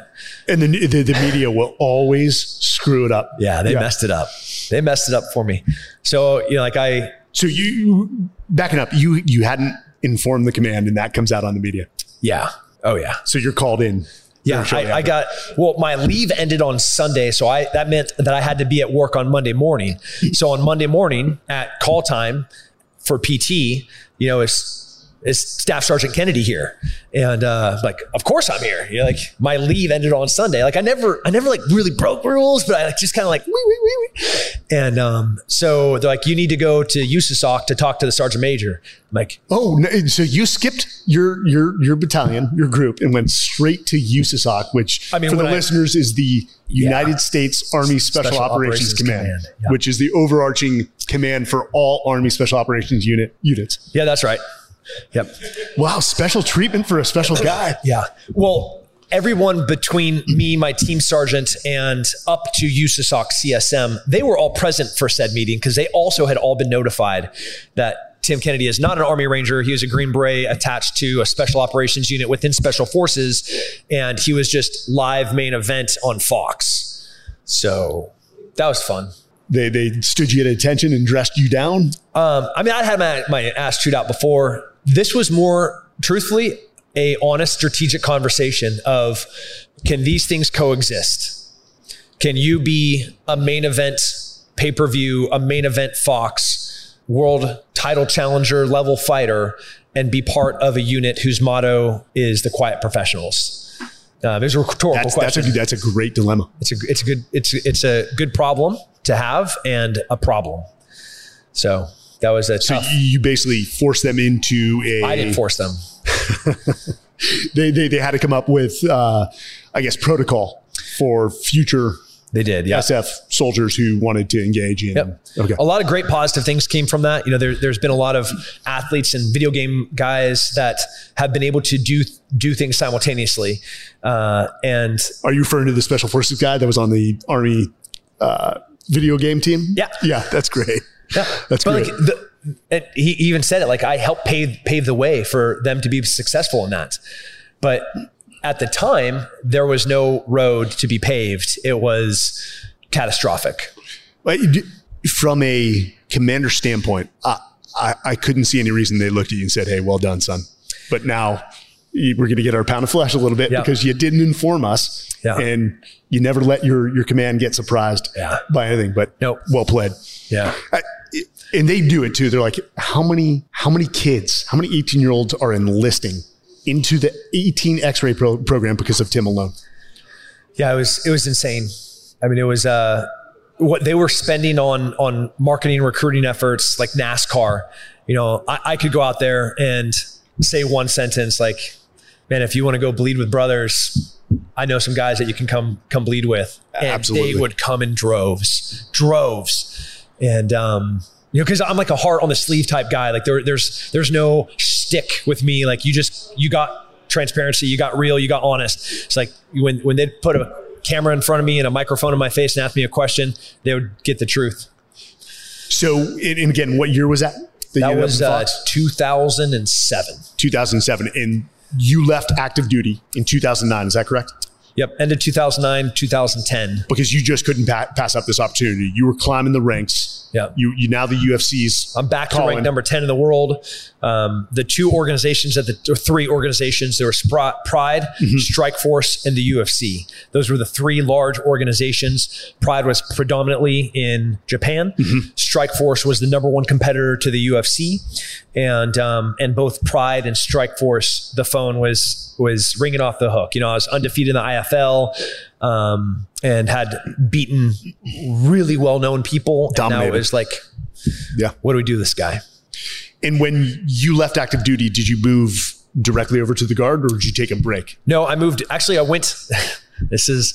And the, the, the media will always screw it up. Yeah, they messed it up. They messed it up for me. So you know, like I So you backing up, you you hadn't informed the command, and that comes out on the media. yeah. Oh yeah. So you're called in. Yeah, I, I got well. My leave ended on Sunday, so I that meant that I had to be at work on Monday morning. So on Monday morning at call time for PT, you know, it's is Staff Sergeant Kennedy here, and uh, like, of course I'm here. You know, like my leave ended on Sunday. Like I never, I never like really broke rules, but I like, just kind of like wee wee wee wee. And um, so they're like, you need to go to USASOC to talk to the sergeant major. I'm like, Oh, so you skipped your your your battalion, your group, and went straight to USASOC, which I mean, for the I- listeners is the United States Army Special, Special Operations, Operations Command, Command, yeah. which is the overarching command for all Army Special Operations unit units. yeah, that's right. Yep. Wow, special treatment for a special guy. Yeah. Well, everyone between me, my team sergeant, and up to USASOC CSM, they were all present for said meeting because they also had all been notified that Tim Kennedy is not an Army Ranger. He was a Green Beret attached to a special operations unit within Special Forces, and he was just live main event on Fox. So that was fun. They they stood you at attention and dressed you down. Um, I mean, I had my, my ass chewed out before. This was more, truthfully, a honest strategic conversation of can these things coexist? Can you be a main event pay per view, a main event Fox, world title challenger level fighter, and be part of a unit whose motto is the quiet professionals? Um, it was a rhetorical That's that's question. a that's a great dilemma. it's a it's a good it's it's a good problem to have and a problem. So that was a So tough. you, you basically forced them into a. I didn't force them. *laughs* They they, they had to come up with, uh, I guess, protocol for future They did, yeah. SF soldiers who wanted to engage in. Yep. Okay. A lot of great positive things came from that. You know, there, there's been a lot of athletes and video game guys that have been able to do do things simultaneously, uh, and Are you referring to the special forces guy that was on the army uh, video game team? Yeah. Yeah, that's great. Yeah. That's but great. like the, and he even said it like I helped pave pave the way for them to be successful in that. But at the time, there was no road to be paved. It was catastrophic. But from a commander standpoint, I, I, I couldn't see any reason they looked at you and said, "Hey, well done, son." But now we're going to get our pound of flesh a little bit Yeah. because you didn't inform us, Yeah. and you never let your your command get surprised Yeah. by anything. But Nope. well played. Yeah. I- and they do it too. They're like, how many how many kids, how many 18 year olds are enlisting into the 18 X-ray pro- program because of Tim alone? Yeah, it was it was insane. I mean, it was uh, what they were spending on on marketing recruiting efforts like NASCAR. You know, I, I could go out there and say one sentence like, "Man, if you want to go bleed with brothers, I know some guys that you can come come bleed with, and Absolutely. they would come in droves, droves, and um, you know, because I'm like a heart on the sleeve type guy. Like there, there's there's no stick with me. Like you just you got transparency, you got real, you got honest. It's like when when they put a camera in front of me and a microphone in my face and ask me a question, they would get the truth. So, and again, what year was that? that was uh, 2007. 2007. And you left active duty in 2009. Is that correct? Yep, ended 2009, 2010. Because you just couldn't pa- pass up this opportunity. You were climbing the ranks. Yeah. You, you now the UFC's. I'm back to rank number 10 in the world. Um, the two organizations that the or three organizations, there was Pride, Strikeforce, and the UFC. Those were the three large organizations. Pride was predominantly in Japan. Strikeforce was the number one competitor to the UFC. And, um, and both Pride and Strikeforce, the phone was, was ringing off the hook. You know, I was undefeated in the IFL. Um, and had beaten really well-known people. And now it was like, Yeah. what do we do this guy? And when you left active duty, did you move directly over to the guard or did you take a break? No, I moved. Actually, I went. *laughs* this is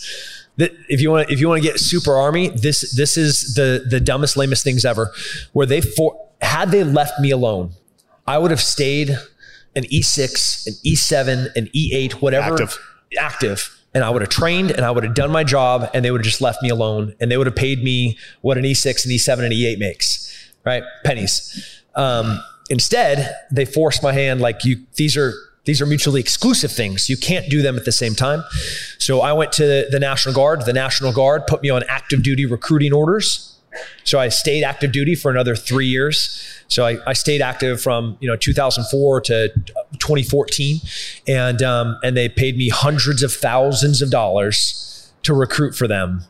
that if you want if you want to get super army, this this is the the dumbest, lamest things ever. Where they for had they left me alone, I would have stayed an E6, an E7, an E8, whatever Active. active. And I would have trained and I would have done my job and they would have just left me alone and they would have paid me what an E6, an E7, and E8 makes, right? Pennies. Um, instead, they forced my hand like you, these are, these are mutually exclusive things. You can't do them at the same time. So I went to the National Guard. The National Guard put me on active duty recruiting orders. So I stayed active duty for another three years. So I, I stayed active from you know 2004 to 2014, and um, and they paid me hundreds of thousands of dollars to recruit for them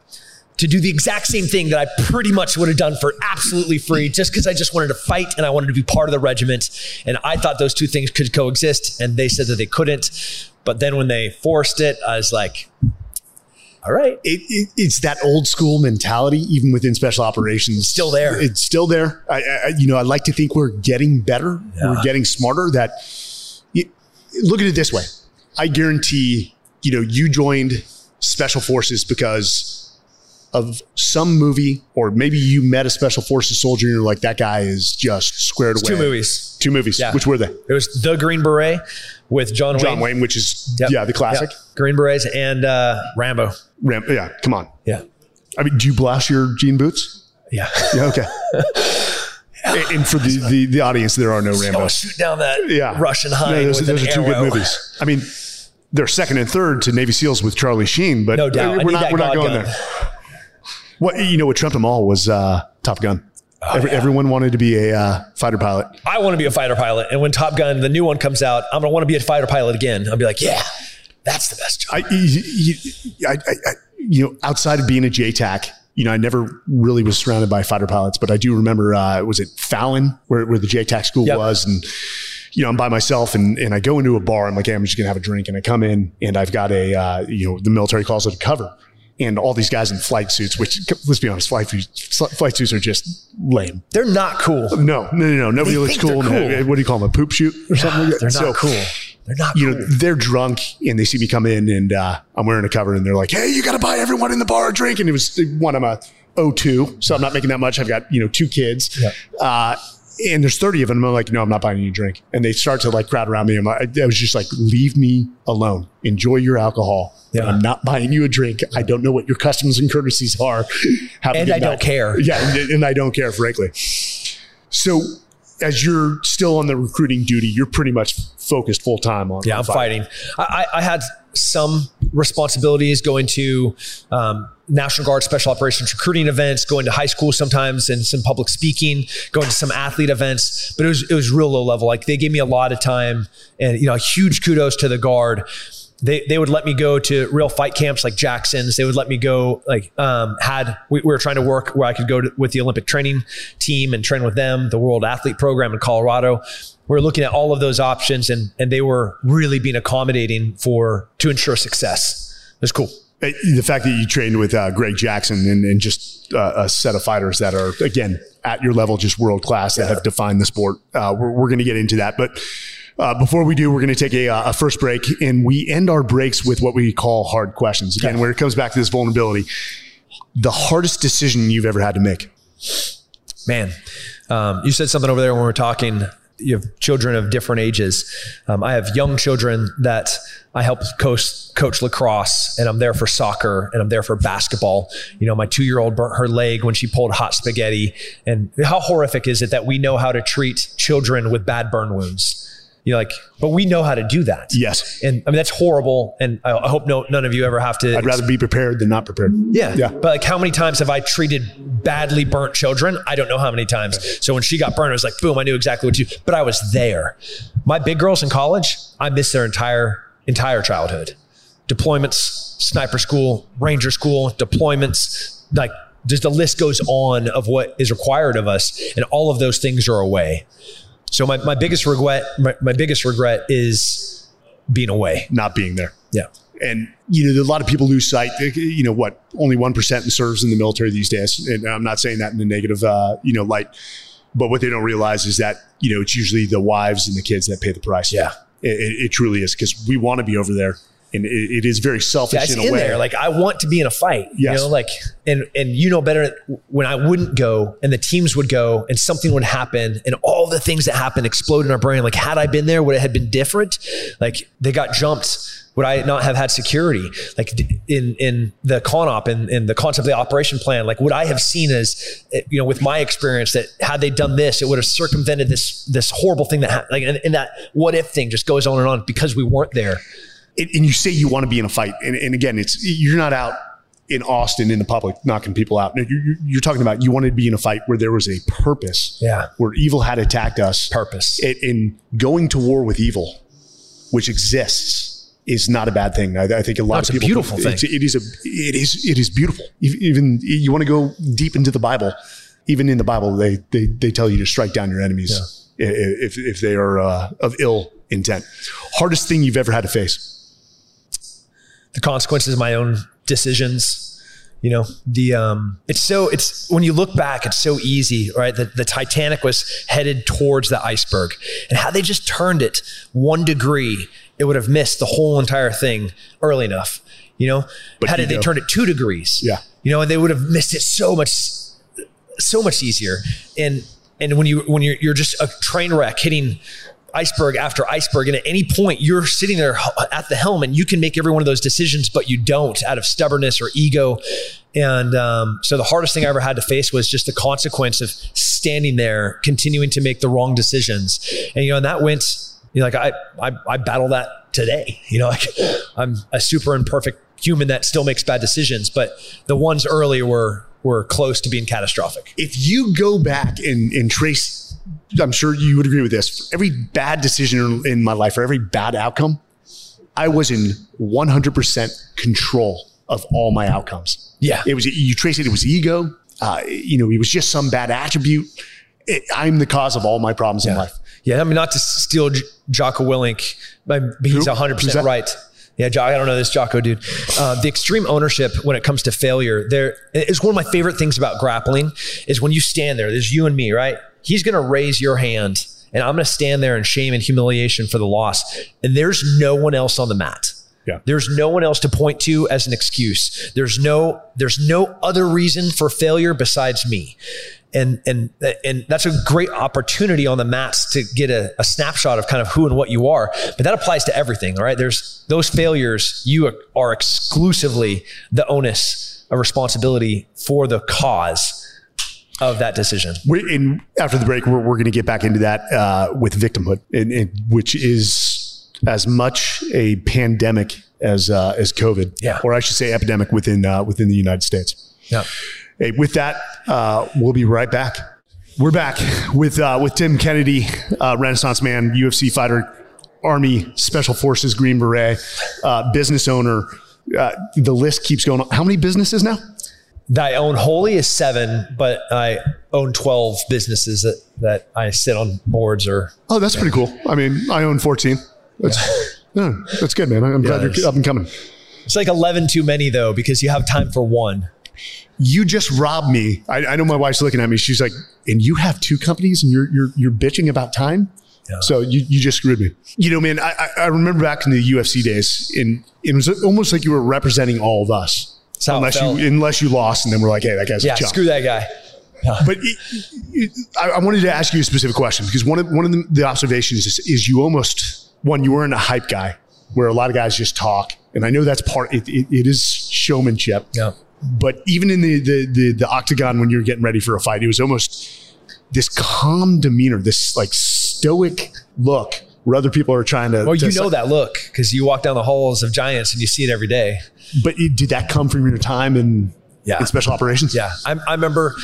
to do the exact same thing that I pretty much would have done for absolutely free, just because I just wanted to fight and I wanted to be part of the regiment. And I thought those two things could coexist, and they said that they couldn't. But then when they forced it, I was like, all right. It, it, it's that old school mentality, even within special operations. Still there. It's still there. I, I, you know, I like to think we're getting better. We're getting smarter. That you, look at it this way. I guarantee, you know, you joined special forces because of some movie, or maybe you met a special forces soldier and you're like, that guy is just squared away. Two movies. Two movies. Yeah. Which were they? It was The Green Beret with John, John Wayne. Wayne, which is Yep. yeah, the classic. Yep. Green Berets and uh, Rambo. Ram, yeah, come on. Yeah. I mean, do you blast your jean boots? Yeah. Yeah, okay. *laughs* and for the, the, the audience, there are no Rambos. shoot down that Yeah. Russian No, hind those, those are two arrow. good movies. I mean, they're second and third to Navy SEALs with Charlie Sheen, but No doubt. We're not, we're not going gun. there. What you know what trumped them all was uh, Top Gun. Every, Everyone wanted to be a uh, fighter pilot. I want to be a fighter pilot. And when Top Gun, the new one comes out, I'm going to want to be a fighter pilot again. I'll be like, yeah, that's the best job. I, you, I, I, I, you know, outside of being a JTAC, you know, I never really was surrounded by fighter pilots, but I do remember, uh, was it Fallon where, where the JTAC school Yep. was? And, you know, I'm by myself and, and I go into a bar. I'm like, hey, I'm just going to have a drink. And I come in and I've got a, uh, you know, the military calls it a cover. And all these guys in flight suits, which let's be honest, flight, suits- flight suits are just lame. They're not cool. No, no, no, no. Nobody They looks cool. No. What do you call them? A poop shoot or something like that? They're not cool. They're not you cool. know, they're drunk and they see me come in and uh, I'm wearing a cover and they're like, hey, you got to buy everyone in the bar a drink. And it was one, I'm a 02, so I'm not making that much. I've got, you know, two kids. Uh, and there's 30 of them. I'm like, no, I'm not buying you a drink. And they start to like crowd around me. I'm like, I was just like, leave me alone. Enjoy your alcohol. Yeah. I'm not buying you a drink. I don't know what your customs and courtesies are. Have And I don't care. Yeah. And, and I don't care, frankly. So as you're still on the recruiting duty, you're pretty much focused full time on Yeah, on I'm fighting. I I had some responsibilities going to um, National Guard Special Operations recruiting events, going to high school sometimes, and some public speaking, going to some athlete events. But it was it was real low level. Like they gave me a lot of time, and you know, huge kudos to the guard. They, they would let me go to real fight camps like Jackson's. They would let me go like um, had we, we were trying to work where I could go to, with the Olympic training team and train with them, the World Athlete Program in Colorado we're looking at all of those options and and they were really being accommodating for to ensure success. It was cool. The fact that you trained with uh, Greg Jackson and, and just uh, a set of fighters that are, again, at your level, just world class that have defined the sport. Uh, we're we're going to get into that. But Uh, before we do, we're going to take a, uh, a, first break, and we end our breaks with what we call hard questions. Again, okay. where it comes back to this vulnerability, the hardest decision you've ever had to make. Man, um, you said something over there when we were talking. You have children of different ages. Um, I have young children that I help coach, coach lacrosse, and I'm there for soccer, and I'm there for basketball. You know, my two year old burnt her leg when she pulled hot spaghetti. And how horrific is it that we know how to treat children with bad burn wounds? You're like, but we know how to do that. Yes. And I mean, that's horrible. And I, I hope no, none of you ever have to. I'd rather be prepared than not prepared. Yeah. Yeah. But like, how many times have I treated badly burnt children? I don't know how many times. So when she got burned, I was like, boom, I knew exactly what to do. But I was there. My big girls in college, I missed their entire, entire childhood. Deployments, sniper school, ranger school, deployments, like just the list goes on of what is required of us. And all of those things are away. So my, my biggest regret, my, my biggest regret is being away, not being there. Yeah. And you know, a lot of people lose sight. You know what? Only one percent serves in the military these days, and I'm not saying that in a negative, uh, you know, light. But what they don't realize is that you know it's usually the wives and the kids that pay the price. Yeah, it, it truly is because we want to be over there and it, it is very selfish yeah, in a in way. There. Like I want to be in a fight. Yes. You know, like and and you know better when I wouldn't go and the teams would go and something would happen and all the things that happened explode in our brain. Like had I been there, would it have been different? Like they got jumped. Would I not have had security? Like in in the CONOP and in, in the concept of the operation plan, like would I have seen as eh, you know with my experience that had they done this, it would have circumvented this this horrible thing that happened. Like and, and that what if thing just goes on and on because we weren't there and you say you want to be in a fight, and, and again, it's you're not out in Austin in the public knocking people out. You're, you're, talking about you wanted to be in a fight where there was a purpose. Yeah. Where evil had attacked us. Purpose. In going to war with evil, which exists, is not a bad thing. I, I think a lot no, of people. Beautiful thing. It is a. It is. It is beautiful. Even you want to go deep into the Bible. Even in the Bible, they they they tell you to strike down your enemies yeah. if if they are uh, of ill intent. Hardest thing you've ever had to face the consequences of my own decisions. You know the um it's so it's when you look back it's so easy right? The, the titanic was headed towards the iceberg. And how they just turned it one degree it would have missed the whole entire thing early enough you know? But had they turned it two degrees yeah. you know and they would have missed it so much so much easier. And and when you when you're, you're just a train wreck hitting iceberg after iceberg. And at any point, you're sitting there at the helm and you can make every one of those decisions, but you don't out of stubbornness or ego. And um, so the hardest thing I ever had to face was just the consequence of standing there, continuing to make the wrong decisions. And, you know, and that went, you know, like I, I, I battle that today, you know, like I'm a super imperfect human that still makes bad decisions, but the ones earlier were, were close to being catastrophic. If you go back and, and trace I'm sure you would agree with this. For every bad decision in my life, or every bad outcome, I was in 100% control of all my outcomes. Yeah. It was, you trace it, it was ego. Uh, you know, it was just some bad attribute. It, I'm the cause of all my problems yeah. in life. Yeah. I mean, not to steal J- Jocko Willink, but he's Who? 100% right. Yeah, I don't know this Jocko dude. Uh, the extreme ownership when it comes to failure, there is one of my favorite things about grappling is when you stand there. There's you and me, right? He's going to raise your hand and I'm going to stand there in shame and humiliation for the loss. And there's no one else on the mat. Yeah. There's no one else to point to as an excuse. There's no there's no other reason for failure besides me. And and and that's a great opportunity on the mats to get a, a snapshot of kind of who and what you are. But that applies to everything, all right? There's those failures, you are exclusively the onus of responsibility for the cause of that decision. We, in, after the break, we're, we're going to get back into that uh, with victimhood, and, and, which is as much a pandemic as uh, as COVID, yeah. or I should say, epidemic within uh, within the United States. Yeah. Hey, with that, uh, we'll be right back. We're back with uh, with Tim Kennedy, uh, Renaissance man, UFC fighter, Army Special Forces Green Beret, business owner. the list keeps going. on. How many businesses now? That I own wholly is seven, but I own 12 businesses that, that I sit on boards or. Oh, that's yeah. pretty cool. I mean, I own 14. That's, yeah. *laughs* yeah that's good, man. I'm glad you're up and coming. It's like 11 too many though, because you have time for one. You just robbed me. I, I know my wife's looking at me. She's like, and you have two companies and you're, you're, you're bitching about time. Yeah. So you, you just screwed me. You know, man, I, I remember back in the UFC days, and it was almost like you were representing all of us. Unless you unless you lost, and then we're like, hey, that guy's yeah, screw that guy. Yeah. *laughs* But it, it, I, I, wanted to ask you a specific question because one of one of the, the observations is, is you almost one you weren't a hype guy where a lot of guys just talk, and I know that's part. it, it is showmanship. Yeah. But even in the, the the the octagon when you're getting ready for a fight, it was almost this calm demeanor, this like stoic look where other people are trying to. Well, you know that look because you walk down the halls of giants and you see it every day. But it, did that come from your time in, yeah. in special operations? Yeah. I, I remember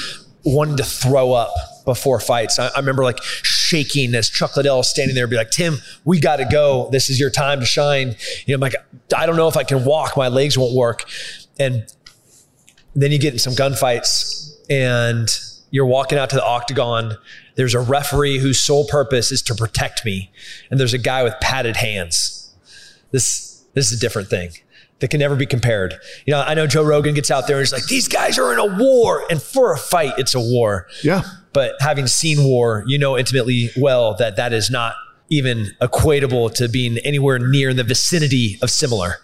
wanting to throw up before fights. I, I, remember like shaking as Chuck Liddell standing there, be like, Tim, we got to go. This is your time to shine. You know, I'm like, I don't know if I can walk. My legs won't work. And then you get in some gunfights and you're walking out to the octagon. There's a referee whose sole purpose is to protect me. And there's a guy with padded hands. This, this is a different thing that can never be compared. You know, I know Joe Rogan gets out there and he's like, these guys are in a war. And for a fight, it's a war. Yeah. But having seen war, you know intimately well that that is not even equatable to being anywhere near in the vicinity of similar.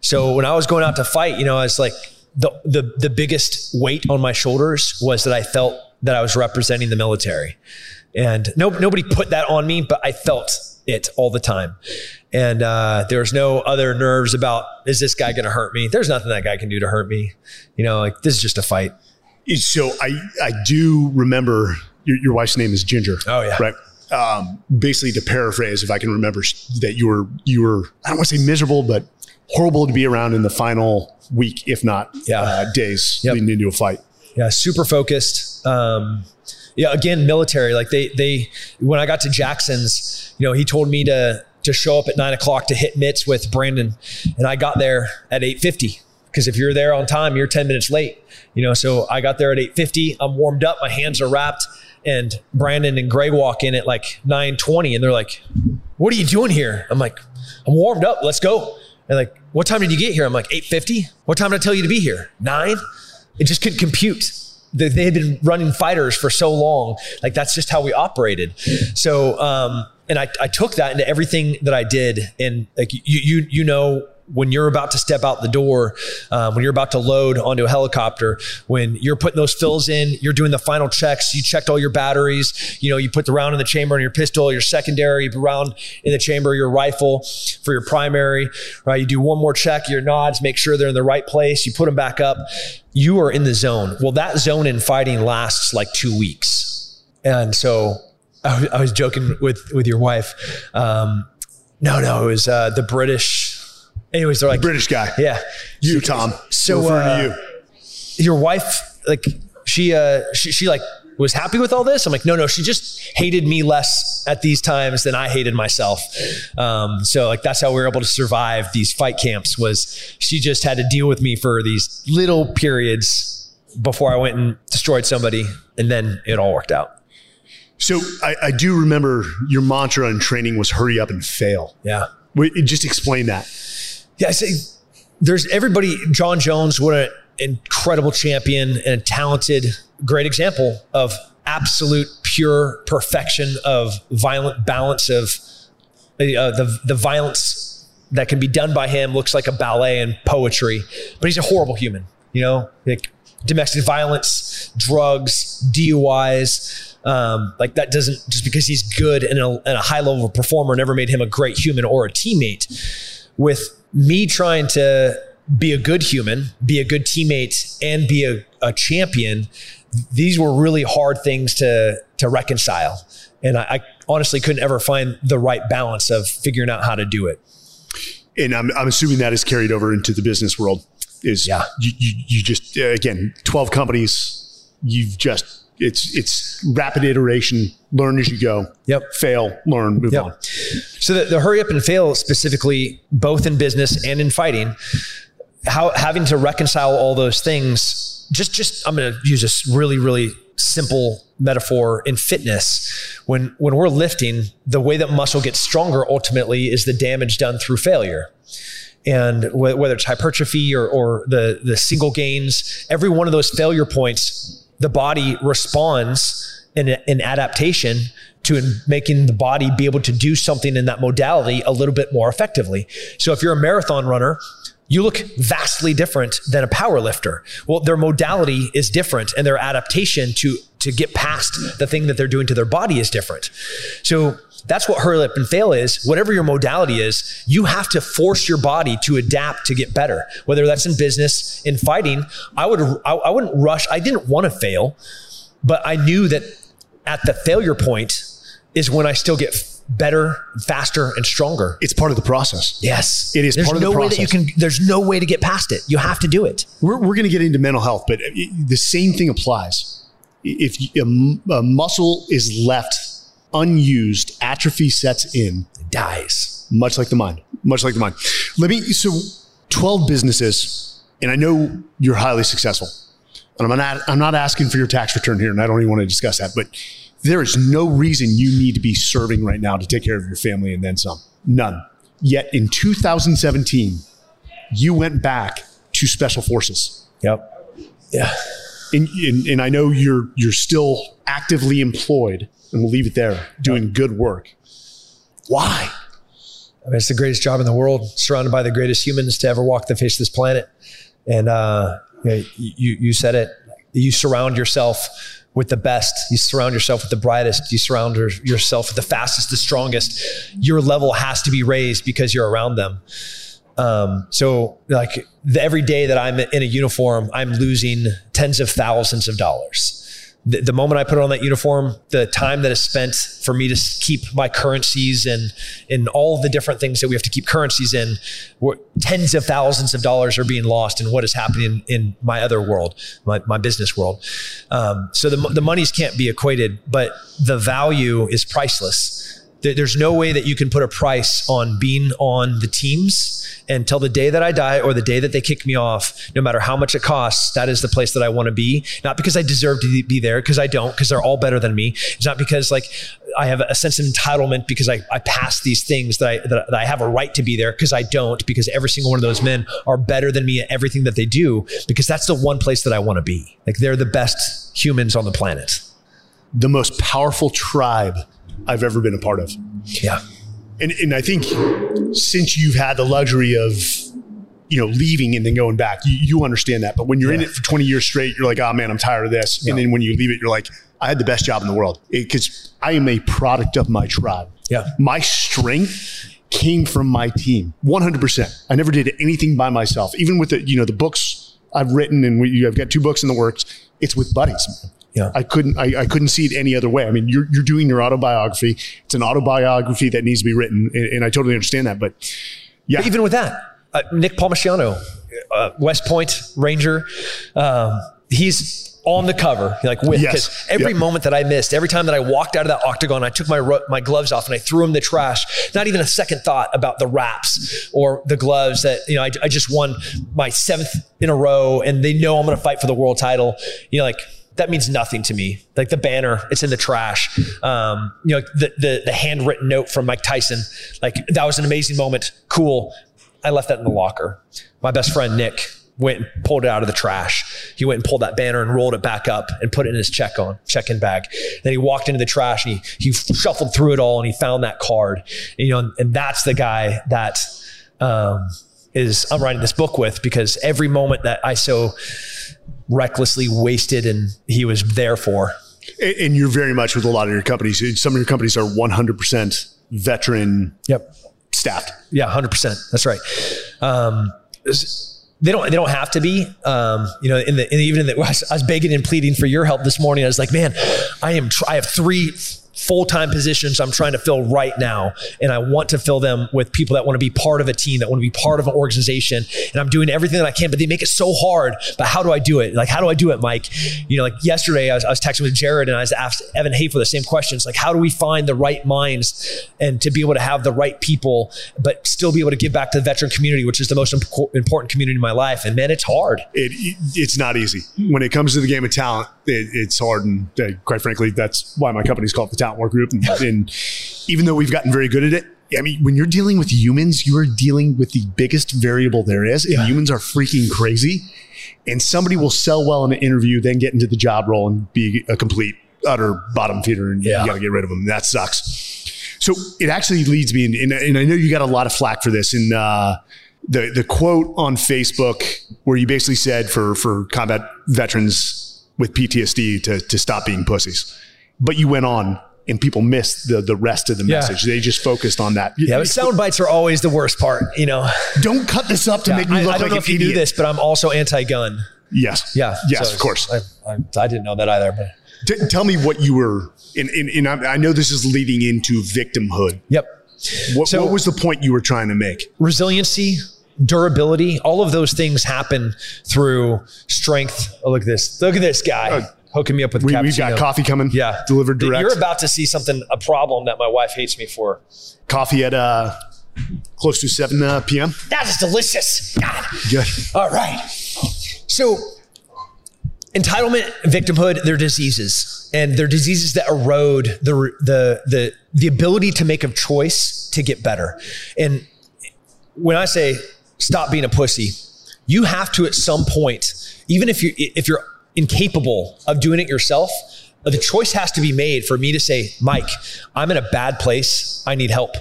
So when I was going out to fight, you know, I was like, the, the, the biggest weight on my shoulders was that I felt that I was representing the military. And no, nobody put that on me, but I felt it all the time. And uh, there was no other nerves about, is this guy going to hurt me? There's nothing that guy can do to hurt me. You know, like this is just a fight. So I, I do remember your, your wife's name is Ginger. Oh, yeah. Right. Um, basically, to paraphrase, if I can remember, that you were, you were, I don't want to say miserable, but horrible to be around in the final week, if not yeah. uh, days yep. leading into a fight. Yeah, super focused. Um, yeah, again, military. Like they, they, when I got to Jackson's, you know, he told me to to show up at nine o'clock to hit mitts with Brandon, and I got there at eight fifty. Because if you're there on time, you're ten minutes late. You know, so I got there at eight fifty. I'm warmed up, my hands are wrapped, and Brandon and Gray walk in at like nine twenty, and they're like, "What are you doing here?" I'm like, "I'm warmed up. Let's go." And like, what time did you get here? I'm like, 8.50. What time did I tell you to be here? Nine? It just couldn't compute. They had been running fighters for so long. Like that's just how we operated. So, um, and I, I took that into everything that I did. And like, you, you, you know, when you're about to step out the door, um, when you're about to load onto a helicopter, when you're putting those fills in, you're doing the final checks. You checked all your batteries. You know, you put the round in the chamber on your pistol, your secondary you round in the chamber, your rifle for your primary. Right? You do one more check, your nods, make sure they're in the right place. You put them back up. You are in the zone. Well, that zone in fighting lasts like two weeks, and so I was joking with with your wife. Um, no, no, it was uh, the British anyways, they're like British guy. Yeah, you, Tom. So uh, you. your wife, like she, uh, she, she like was happy with all this. I'm like, no, no, she just hated me less at these times than I hated myself. Um, so like that's how we were able to survive these fight camps. Was she just had to deal with me for these little periods before I went and destroyed somebody, and then it all worked out. So I, I do remember your mantra in training was hurry up and fail. Yeah. Just explain that. Yeah, I say there's everybody. Jon Jones, what an incredible champion and a talented, great example of absolute pure perfection of violent balance of uh, the the violence that can be done by him looks like a ballet and poetry, but he's a horrible human. You know, like domestic violence, drugs, DUIs. Um, like that doesn't just because he's good and a, and a high level performer never made him a great human or a teammate. With me trying to be a good human, be a good teammate, and be a, a champion, these were really hard things to to reconcile. And I, I, honestly couldn't ever find the right balance of figuring out how to do it. And I'm, I'm assuming that is carried over into the business world. Is yeah. you, you, you just uh, again 12 companies. You've just it's it's rapid iteration, learn as you go. Yep. Fail, learn, move yep. on. So the, the hurry up and fail specifically, both in business and in fighting, how having to reconcile all those things. Just just I'm going to use this really really simple metaphor in fitness. When when we're lifting, the way that muscle gets stronger ultimately is the damage done through failure and whether it's hypertrophy or, or the, the single gains, every one of those failure points the body responds an, an adaptation to making the body be able to do something in that modality a little bit more effectively. So if you're a marathon runner, you look vastly different than a power lifter. Well, their modality is different and their adaptation to to get past the thing that they're doing to their body is different. So that's what hurry up and fail is. Whatever your modality is, you have to force your body to adapt to get better. Whether that's in business, in fighting, I would I, I wouldn't rush. I didn't want to fail, but I knew that at the failure point is when I still get better, faster, and stronger. It's part of the process. Yes, it is there's part of no the process. way that you can. There's no way to get past it. You have to do it. We're, we're going to get into mental health, but uh, the same thing applies. If a, a muscle is left unused, atrophy sets in, it dies. Much like the mind. Much like the mind. Let me. So, twelve businesses, and I know you're highly successful. And I'm not. I'm not asking for your tax return here, and I don't even want to discuss that, but there is no reason you need to be serving right now to take care of your family and then some. None. Yet in 2017, you went back to special forces. Yep. Yeah. And, and, and, I know you're you're still actively employed, and we'll leave it there, doing yep. good work. Why? I mean, it's the greatest job in the world, surrounded by the greatest humans to ever walk the face of this planet. And uh, you, you said it. You surround yourself with the best. You surround yourself with the brightest. You surround yourself with the fastest, the strongest. Your level has to be raised because you're around them. Um, so, like the, every day that I'm in a uniform, I'm losing tens of thousands of dollars the, the, moment I put on that uniform, the time that is spent for me to keep my currencies and in all the different things that we have to keep currencies in, tens of thousands of dollars are being lost in what is happening in, in my other world, my, my business world. Um, so the, the monies can't be equated, but the value is priceless there's no way that you can put a price on being on the teams until the day that I die or the day that they kick me off, no matter how much it costs, that is the place that I want to be. Not because I deserve to be there, because I don't, because they're all better than me. It's not because like I have a sense of entitlement because I, I passed these things that I, that, that I have a right to be there because I don't, because every single one of those men are better than me at everything that they do, because that's the one place that I want to be. Like they're the best humans on the planet. The most powerful tribe I've ever been a part of. Yeah. And, and I think since you've had the luxury of, you know, leaving and then going back, you, you understand that. But when you're yeah. in it for 20 years straight, you're like, oh man, I'm tired of this. And then when you leave it, you're like, I had the best job in the world because I am a product of my tribe. Yeah. My strength came from my team 100%. I never did anything by myself. Even with the, you know, the books I've written and we, I've got two books in the works, it's with buddies. Yeah. I couldn't I, I, couldn't see it any other way. I mean, you're you're doing your autobiography. It's an autobiography that needs to be written, and, and I totally understand that. But yeah, but even with that, uh, Nick Palmisano, uh, West Point Ranger, um, he's on the cover, like with yes. every yep. moment that I missed, every time that I walked out of that octagon, I took my my gloves off and I threw them in the trash. Not even a second thought about the wraps or the gloves that you know. I, I just won my seventh in a row, and they know I'm going to fight for the world title. You know, like that means nothing to me. Like the banner, it's in the trash. Um, you know, the, the, the handwritten note from Mike Tyson, like that was an amazing moment. Cool. I left that in the locker. My best friend Nick went and pulled it out of the trash. He went and pulled that banner and rolled it back up and put it in his check on check-in bag. Then he walked into the trash and he he shuffled through it all and he found that card. And, you know, and that's the guy that um, is I'm writing this book with because every moment that I so recklessly wasted and he was there for. And you're very much with a lot of your companies. Some of your companies are 100% veteran yep. staffed. Yeah, 100%. That's right. Um, they don't. They don't have to be. Um, you know, in the in, even in the, *laughs* I was, I was begging and pleading for your help this morning. I was like, man, I am. Tr- I have three full time positions I'm trying to fill right now. And I want to fill them with people that want to be part of a team, that want to be part of an organization. And I'm doing everything that I can, but they make it so hard. But how do I do it? Like, how do I do it, Mike? You know, like yesterday I was, I was texting with Jared and I was asked Evan Hafer the same questions. Like, how do we find the right minds and to be able to have the right people, but still be able to give back to the veteran community, which is the most imp- important community in my life? And man, it's hard. It, it's not easy. When it comes to the game of talent, it, it's hard. And uh, quite frankly, that's why my company's called the Talent War Group. And, and even though we've gotten very good at it, I mean, when you're dealing with humans, you are dealing with the biggest variable there is, and yeah. humans are freaking crazy. And somebody will sell well in an interview, then get into the job role and be a complete utter bottom feeder and Yeah. you got to get rid of them. That sucks. So it actually leads me, in, and, and I know you got a lot of flack for this. And uh, the the quote on Facebook where you basically said for for combat veterans with PTSD to to stop being pussies, but you went on. And people missed the the rest of the Yeah. message. They just focused on that. Yeah, but sound bites are always the worst part. You know, Don't cut this up to make me I, look I don't like know if you idiot. knew this, but I'm also anti-gun. Yes. Yeah. Yes, so of course. I, I, I didn't know that either. But T- tell me what you were, and, and, and I I know this is leading into victimhood. yep. What, So- what was the point you were trying to make? resiliency, durability, all of those things happen through strength. Oh, look at this. Look at this guy Uh, hooking me up with We, we've got coffee coming. Yeah. Delivered direct. You're about to see something, a problem that my wife hates me for. coffee at uh, close to 7 uh, p.m. That is delicious. God. Good. All right. So, entitlement, victimhood, they're diseases, and they're diseases that erode the the the the ability to make a choice to get better. And when I say stop being a pussy, you have to at some point, even if you if you're incapable of doing it yourself, the choice has to be made for me to say, Mike, I'm in a bad place. I need help.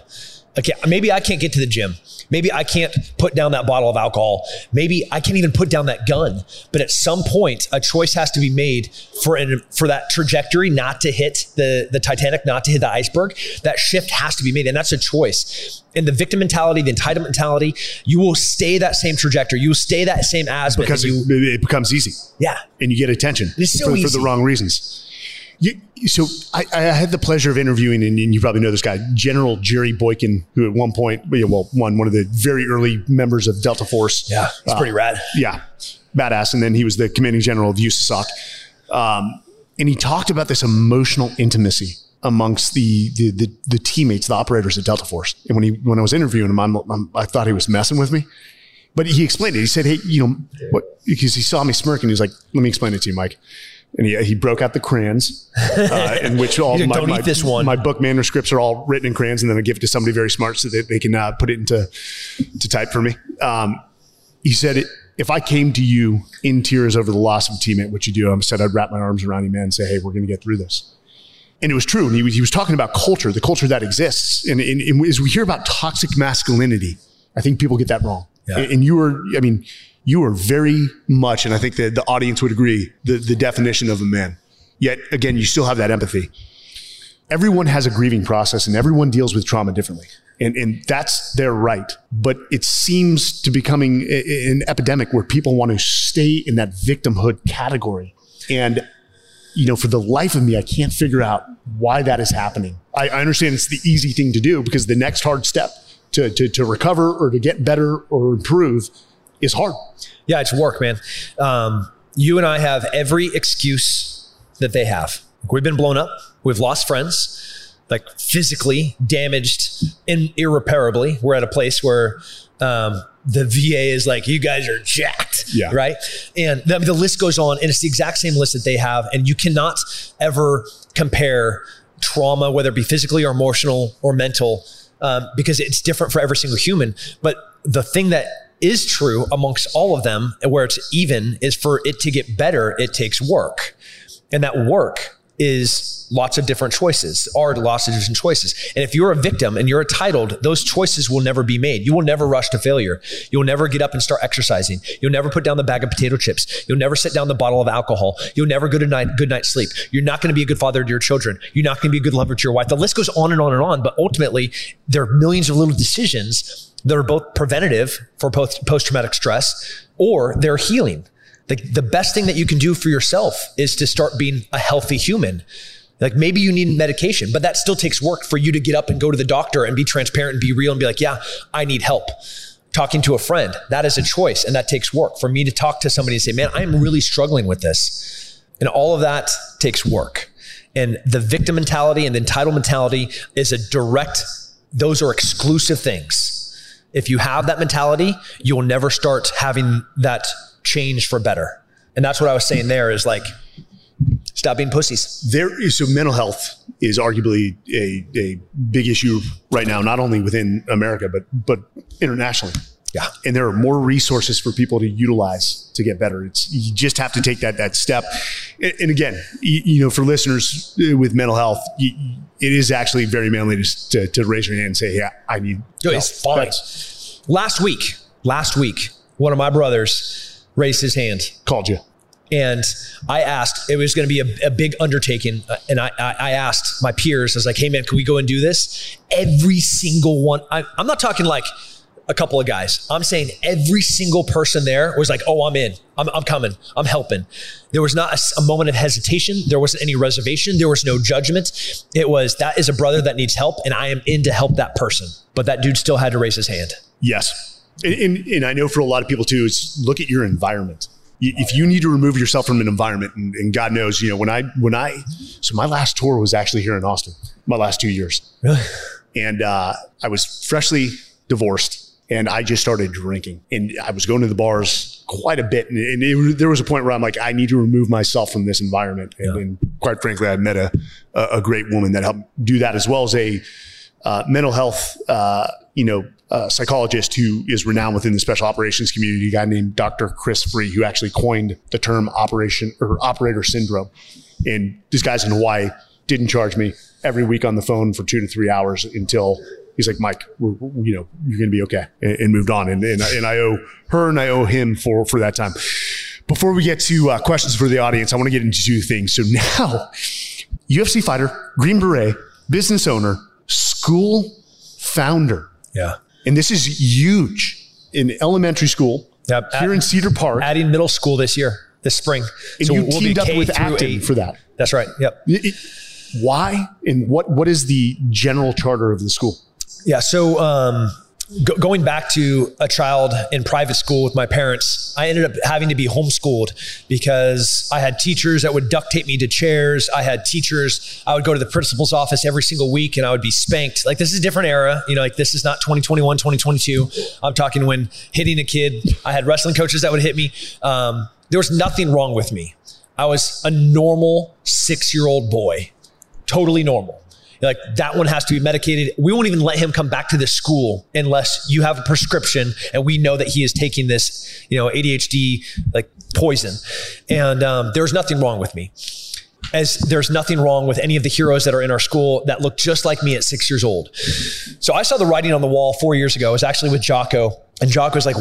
Okay, maybe I can't get to the gym. Maybe I can't put down that bottle of alcohol. Maybe I can't even put down that gun. But at some point, a choice has to be made for an, for that trajectory not to hit the the Titanic, not to hit the iceberg. That shift has to be made, and that's a choice. And the victim mentality, the entitlement mentality, you will stay that same trajectory. You will stay that same as Because it, you, it becomes easy yeah, and you get attention so for, for the wrong reasons. You, so I, I had the pleasure of interviewing, and, you probably know this guy, General Jerry Boykin, who at one point, well, one one of the very early members of Delta Force. yeah, it's Uh, pretty rad. yeah, badass. And then he was the commanding general of USASOC. Um, and he talked about this emotional intimacy amongst the, the the the teammates, the operators at Delta Force. And when he when I was interviewing him, I'm, I'm, I thought he was messing with me. But he explained it. He said, "Hey, you know, what?" Because he saw me smirking. He was like, "Let me explain it to you, Mike." And he, he broke out the crayons, uh, *laughs* in which all like, my, "Don't eat my, this one." my book manuscripts are all written in crayons, and then I give it to somebody very smart so that they can uh, put it into to type for me. Um, he said, if I came to you in tears over the loss of a teammate, which you do, I said I'd wrap my arms around you, man, and say, hey, we're going to get through this. And it was true. And he was, he was talking about culture, the culture that exists. And, and, and as we hear about toxic masculinity, I think people get that wrong. Yeah. And you were, I mean, you are very much, and I think that the audience would agree, the, the definition of a man. Yet again, you still have that empathy everyone has a grieving process and everyone deals with trauma differently. And, and that's their right. But it seems to becoming a- an epidemic where people want to stay in that victimhood category. And, you know, for the life of me, I can't figure out why that is happening. I, I understand it's the easy thing to do because the next hard step to, to, to recover or to get better or improve is hard. Yeah, it's work, man. Um, you and I have every excuse that they have. We've been blown up. We've lost friends, like physically damaged and irreparably. We're at a place where um, the VA is like, you guys are jacked. Yeah. Right. And the, the list goes on, and it's the exact same list that they have. And you cannot ever compare trauma, whether it be physically or emotional or mental, um, because it's different for every single human. But the thing that is true amongst all of them, and where it's even, is for it to get better, it takes work. And that work is lots of different choices, are lots of different choices. And if you're a victim and you're entitled, those choices will never be made. You will never rush to failure. You'll never get up and start exercising. You'll never put down the bag of potato chips. You'll never sit down the bottle of alcohol. You'll never go to night, good night's sleep. You're not going to be a good father to your children. You're not going to be a good lover to your wife. The list goes on and on and on. But ultimately, there are millions of little decisions that are both preventative for post traumatic stress or they're healing. The best thing that you can do for yourself is to start being a healthy human. Like maybe you need medication, but that still takes work for you to get up and go to the doctor and be transparent and be real and be like, yeah, I need help. Talking to a friend, that is a choice and that takes work. For me to talk to somebody and say, man, I'm really struggling with this. And all of that takes work. And the victim mentality and the entitled mentality is a direct, those are exclusive things. If you have that mentality, you'll never start having that change for better. And that's what I was saying there is like, stop being pussies. There is so mental health is arguably a, a big issue right now, not only within America but but internationally. Yeah. And there are more resources for people to utilize to get better. It's you just have to take that that step. And, and again, you, you, know, for listeners uh, with mental health, you, it is actually very manly to, to, to, raise your hand and say, "Yeah, I need." No, it's fine. That's, last week, last week, one of my brothers raised his hand. Called you. And I asked, it was going to be a, a, big undertaking. Uh, and I, I, asked my peers, I was like, hey man, can we go and do this? Every single one, I, I'm not talking like a couple of guys. I'm saying every single person there was like, oh, I'm in. I'm, I'm coming. I'm helping. There was not a, a, moment of hesitation. There wasn't any reservation. There was no judgment. It was, that is a brother that needs help, and I am in to help that person. But that dude still had to raise his hand. Yes. And, and, and I know for a lot of people too, is look at your environment if you need to remove yourself from an environment and, and, God knows, you know, when I, when I, so my last tour was actually here in Austin, my last two years. Really? And, uh, I was freshly divorced and I just started drinking and I was going to the bars quite a bit. And, and it, there was a point where I'm like, I need to remove myself from this environment. And, yeah. and quite frankly, I met a, a great woman that helped do that as well as a, uh, mental health, uh, you know, uh, psychologist who is renowned within the special operations community, a guy named Dr. Chris Frueh, who actually coined the term operation or operator syndrome. And this guy's in Hawaii didn't charge me every week on the phone for two to three hours until he's like, Mike, we're, you know, you're going to be okay, and, and, moved on. And, and, and I owe her and I owe him for for that time. Before we get to uh, questions for the audience, I want to get into two things. So now, *laughs* UFC fighter, Green Beret, business owner, school founder. Yeah. And this is huge in elementary school yep. here At, in Cedar Park. Adding middle school this year, this spring. And so you we'll teamed up with Acton for that. That's right. Yep. It, why and what what is the general charter of the school? Yeah. So um, go, going back to a child in private school with my parents, I ended up having to be homeschooled because I had teachers that would duct tape me to chairs. I had teachers, I would go to the principal's office every single week and I would be spanked. Like this is a different era. You know, like this is not 2021, 2022. I'm talking when hitting a kid, I had wrestling coaches that would hit me. Um, there was nothing wrong with me. I was a normal six year old boy, totally normal like that one has to be medicated. We won't even let him come back to this school unless you have a prescription and we know that he is taking this, you know, ADHD like poison. And um, there's nothing wrong with me. As there's nothing wrong with any of the heroes that are in our school that look just like me at six years old. So I saw the writing on the wall four years ago. It was actually with Jocko, and Jocko was like,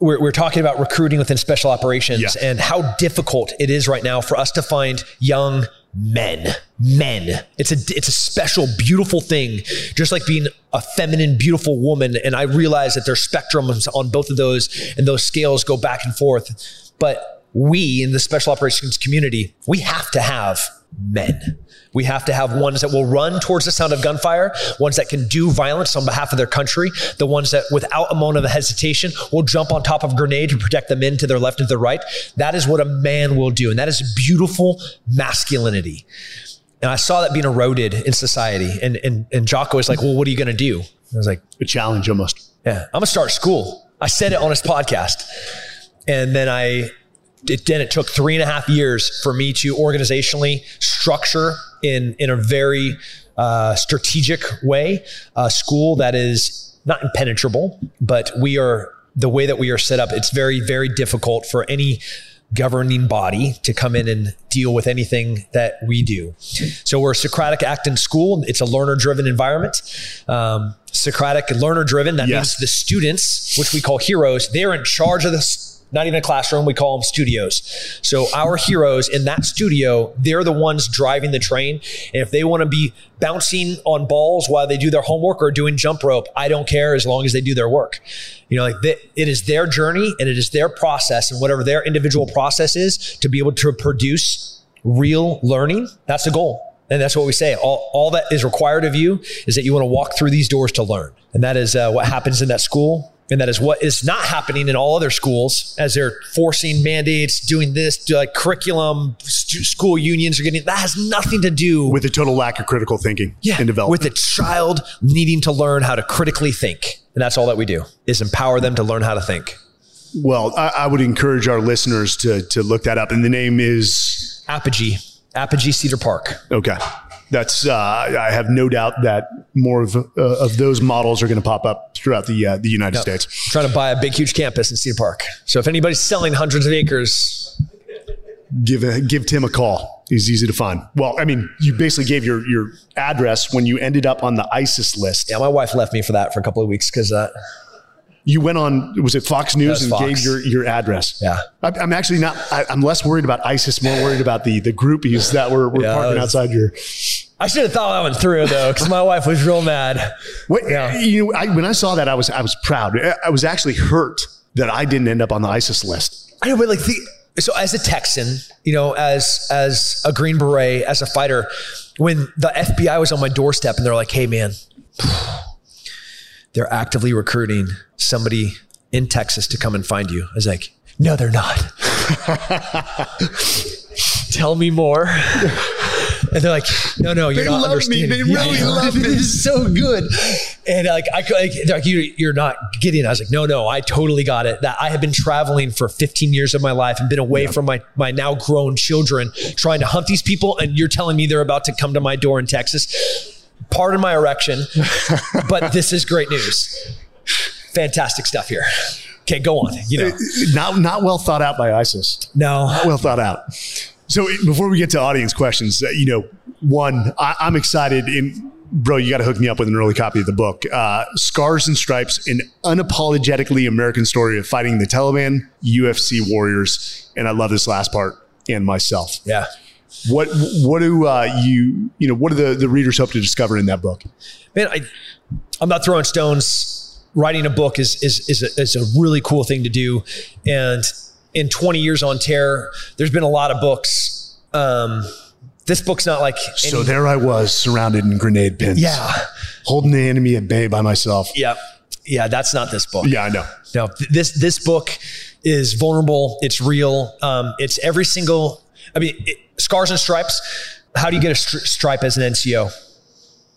we're, we're talking about recruiting within special operations yeah. and how difficult it is right now for us to find young men men. It's a it's a special beautiful thing. Just like being a feminine beautiful woman and i realize that there's spectrums on both of those and those scales go back and forth. But we in the special operations community we have to have men we have to have ones that will run towards the sound of gunfire, ones that can do violence on behalf of their country, the ones that, without a moment of hesitation, will jump on top of a grenade to protect the men to their left and to their right. That is what a man will do. And that is beautiful masculinity. And I saw that being eroded in society. And, and, and Jocko was like, Well, what are you going to do? I was like, A challenge almost. Yeah, I'm going to start school. I said it on his podcast. And then I it, then it took three and a half years for me to organizationally structure in in a very uh, strategic way a school that is not impenetrable, but we are the way that we are set up. It's very very difficult for any governing body to come in and deal with anything that we do. So we're a Socratic Acton school. It's a learner driven environment. Um, Socratic learner driven. That yes. means the students, which we call heroes, they're in charge of the not even a classroom. We call them studios. So our heroes in that studio, they're the ones driving the train. And if they want to be bouncing on balls while they do their homework or doing jump rope, I don't care as long as they do their work. You know, like they, it is their journey and it is their process and whatever their individual process is to be able to produce real learning. That's the goal. And that's what we say. All, all that is required of you is that you want to walk through these doors to learn. And that is uh, what happens in that school. And that is what is not happening in all other schools as they're forcing mandates, doing this, like curriculum, st- school unions are getting, that has nothing to do with the total lack of critical thinking yeah, and development. With the child needing to learn how to critically think. And that's all that we do is empower them to learn how to think. Well, I, I would encourage our listeners to, to look that up. And the name is Apogee, Apogee Cedar Park. Okay. That's uh, I have no doubt that more of, uh, of those models are going to pop up throughout the uh, the United. States. trying to buy a big, huge campus in Cedar Park. So if anybody's selling hundreds of acres, give a, give Tim a call. He's easy to find. Well, I mean, you basically gave your your address when you ended up on the ISIS list. Yeah, my wife left me for that for a couple of weeks because. Uh, you went on was it Fox News and Fox. gave your, your address. Yeah, I'm actually not. I, am less worried about ISIS, more worried about the the groupies that were, were yeah, parking was, outside your. I should have thought that one through though, because my wife was real mad. What, yeah. you know, I, when I saw that, I was I was proud. I was actually hurt that I didn't end up on the ISIS list. I know, but like the so as a Texan, you know, as as a Green Beret, as a fighter, when the FBI was on my doorstep and they're like, "Hey, man." *sighs* they're actively recruiting somebody in Texas to come and find you. I was like, no, they're not. *laughs* Tell me more. *laughs* And they're like, no, no, you're not. they not love Me. They really yeah, love me. *laughs* This is so good. And like, I like, like, you, you're not getting it. I was like, no, no, I totally got it. That I have been traveling for 15 years of my life and been away yeah. from my, my now grown children trying to hunt these people. And you're telling me they're about to come to my door in Texas Pardon my erection, but this is great news. Fantastic stuff here. Okay, go on. You know, *laughs* not not well thought out by ISIS. No, not well thought out. So before we get to audience questions, uh, you know, one, I, am excited. In bro, you got to hook me up with an early copy of the book, uh, "Scars and Stripes: An Unapologetically American Story of Fighting the Taliban, UFC Warriors." And I love this last part and myself. Yeah. What what do uh, you you know what do the, the readers hope to discover in that book? Man, I, I'm not throwing stones. Writing a book is is is a, is a really cool thing to do, and in 20 years on terror, there's been a lot of books. Um, this book's not like any, so. There I was, surrounded in grenade pins. Yeah, holding the enemy at bay by myself. Yeah, yeah. That's not this book. Yeah, I know. No, this this book is vulnerable. It's real. Um, it's every single. I mean, it, scars and stripes. How do you get a stri- stripe as an NCO?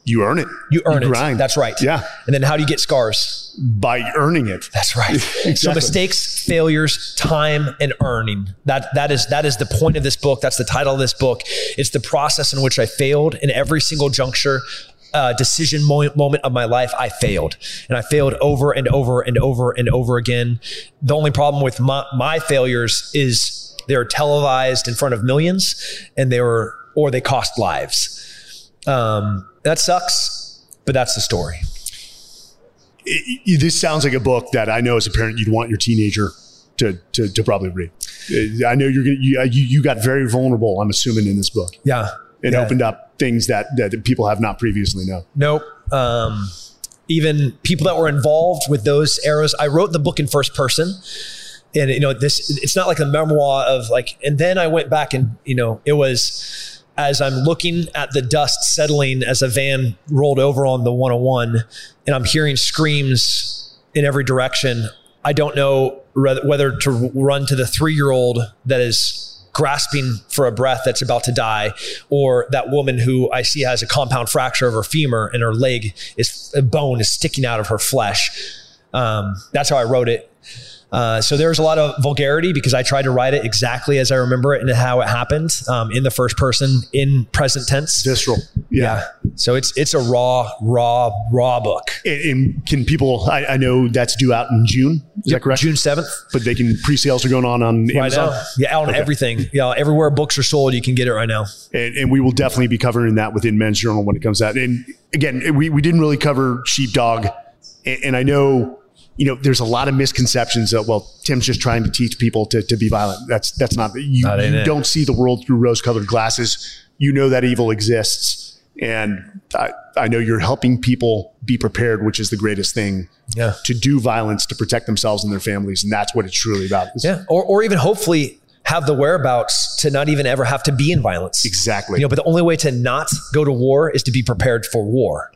You earn it. You earn you it. Grind. That's right. Yeah. And then how do you get scars? By earning it. That's right. *laughs* exactly. So mistakes, failures, time, and earning. That that is that is the point of this book. That's the title of this book. It's the process in which I failed in every single juncture uh, decision moment, moment of my life, I failed. And I failed over and over and over and over again. The only problem with my, my failures is they were televised in front of millions, and they were or they cost lives. Um, that sucks, but that's the story. It, it, this sounds like a book that I know as a parent you'd want your teenager to to, to probably read. I know you're gonna, you, you, you got very vulnerable. I'm assuming in this book. Yeah, it yeah. opened up things that that people have not previously known. Nope. Um, even people that were involved with those eras. I wrote the book in first person and you know this it's not like a memoir of like and then i went back and you know it was as i'm looking at the dust settling as a van rolled over on the 101 and i'm hearing screams in every direction i don't know whether to run to the three year old that is grasping for a breath that's about to die, or that woman who I see has a compound fracture of her femur and her leg is a bone is sticking out of her flesh. Um, that's how I wrote it. Uh, so there's a lot of vulgarity because I tried to write it exactly as I remember it and how it happened um, in the first person in present tense. Visceral. Yeah. yeah. So it's it's a raw, raw, raw book. And, and can people? I, I, know that's due out in June. Is yep, that correct? June seventh. But they can pre-sales are going on on right Amazon. Now. Yeah, on okay. everything. Yeah, everywhere books are sold, you can get it right now. And, and, we will definitely be covering that within Men's Journal when it comes out. And again, we we didn't really cover sheepdog, and, and I know you know, there's a lot of misconceptions that, well, Tim's just trying to teach people to, to be violent. That's, that's not, you, not you don't see the world through rose colored glasses. You know that evil exists. And I, I know you're helping people be prepared, which is the greatest thing yeah. to do violence to protect themselves and their families. And that's what it's truly about. Yeah. Or, or even hopefully have the whereabouts to not even ever have to be in violence. Exactly. You know, but the only way to not go to war is to be prepared for war.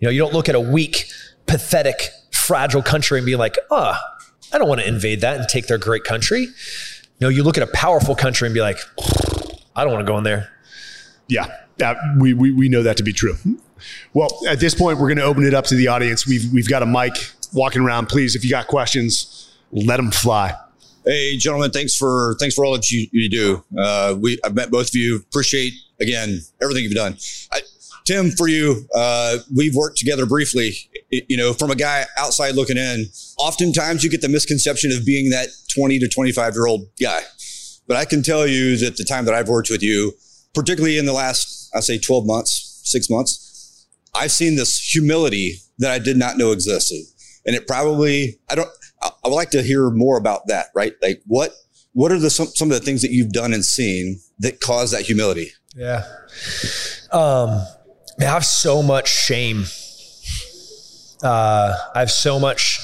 You know, you don't look at a weak, pathetic, fragile country and be like, oh, I don't want to invade that and take their great country. You know, you look at a powerful country and be like, I don't want to go in there. Yeah, that, we, we, we know that to be true. Well, at this point, we're going to open it up to the audience. We've, we've got a mic walking around. Please, if you got questions, let them fly. Hey, gentlemen, thanks for thanks for all that you, you do. Uh, we I've met both of you. Appreciate again everything you've done. I, Tim, for you, uh, we've worked together briefly. You know, from a guy outside looking in, oftentimes you get the misconception of being that 20 to 25 year old guy. But I can tell you that the time that I've worked with you, particularly in the last, I say 12 months, six months, I've seen this humility that I did not know existed. And it probably, I don't, I would like to hear more about that, right? Like what, what are the, some, some of the things that you've done and seen that cause that humility? Yeah. Um, I have so much shame. Uh, I have so much,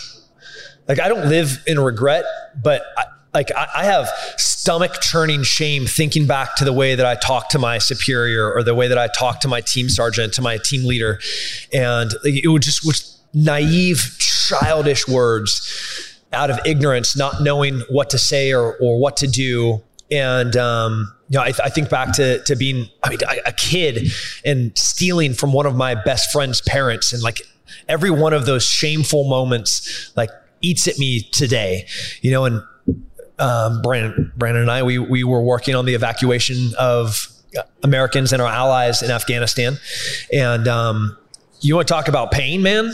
like, I don't live in regret, but I, like I, I have stomach churning shame thinking back to the way that I talked to my superior or the way that I talked to my team sergeant, to my team leader. And it would just was naive, childish words out of ignorance, not knowing what to say or, or what to do. And, um, you know, I, I, think back to, to being, I mean, a kid and stealing from one of my best friend's parents and like every one of those shameful moments, like eats at me today, you know, and um, Brandon, Brandon and I, we, we were working on the evacuation of Americans and our allies in Afghanistan. And um, you want to talk about pain, man?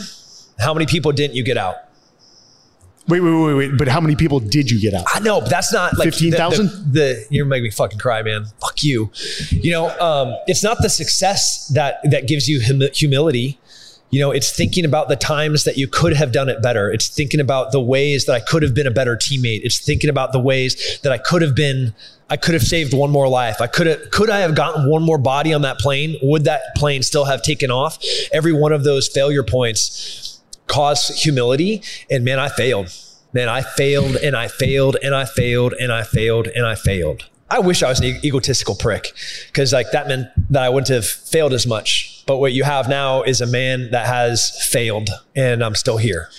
How many people didn't you get out? Wait, wait, wait, wait. But how many people did you get out? I know, but that's not like 15,000? The, the, the, you're making me fucking cry, man. Fuck you. You know, um, it's not the success that, that gives you hum- humility. You know, it's thinking about the times that you could have done it better. It's thinking about the ways that I could have been a better teammate. It's thinking about the ways that I could have been I could have saved one more life. I could have could I have gotten one more body on that plane? Would that plane still have taken off? Every one of those failure points caused humility and man, I failed. Man, I failed and I failed and I failed and I failed and I failed. I wish I was an egotistical prick because like that meant that I wouldn't have failed as much. But what you have now is a man that has failed and I'm still here.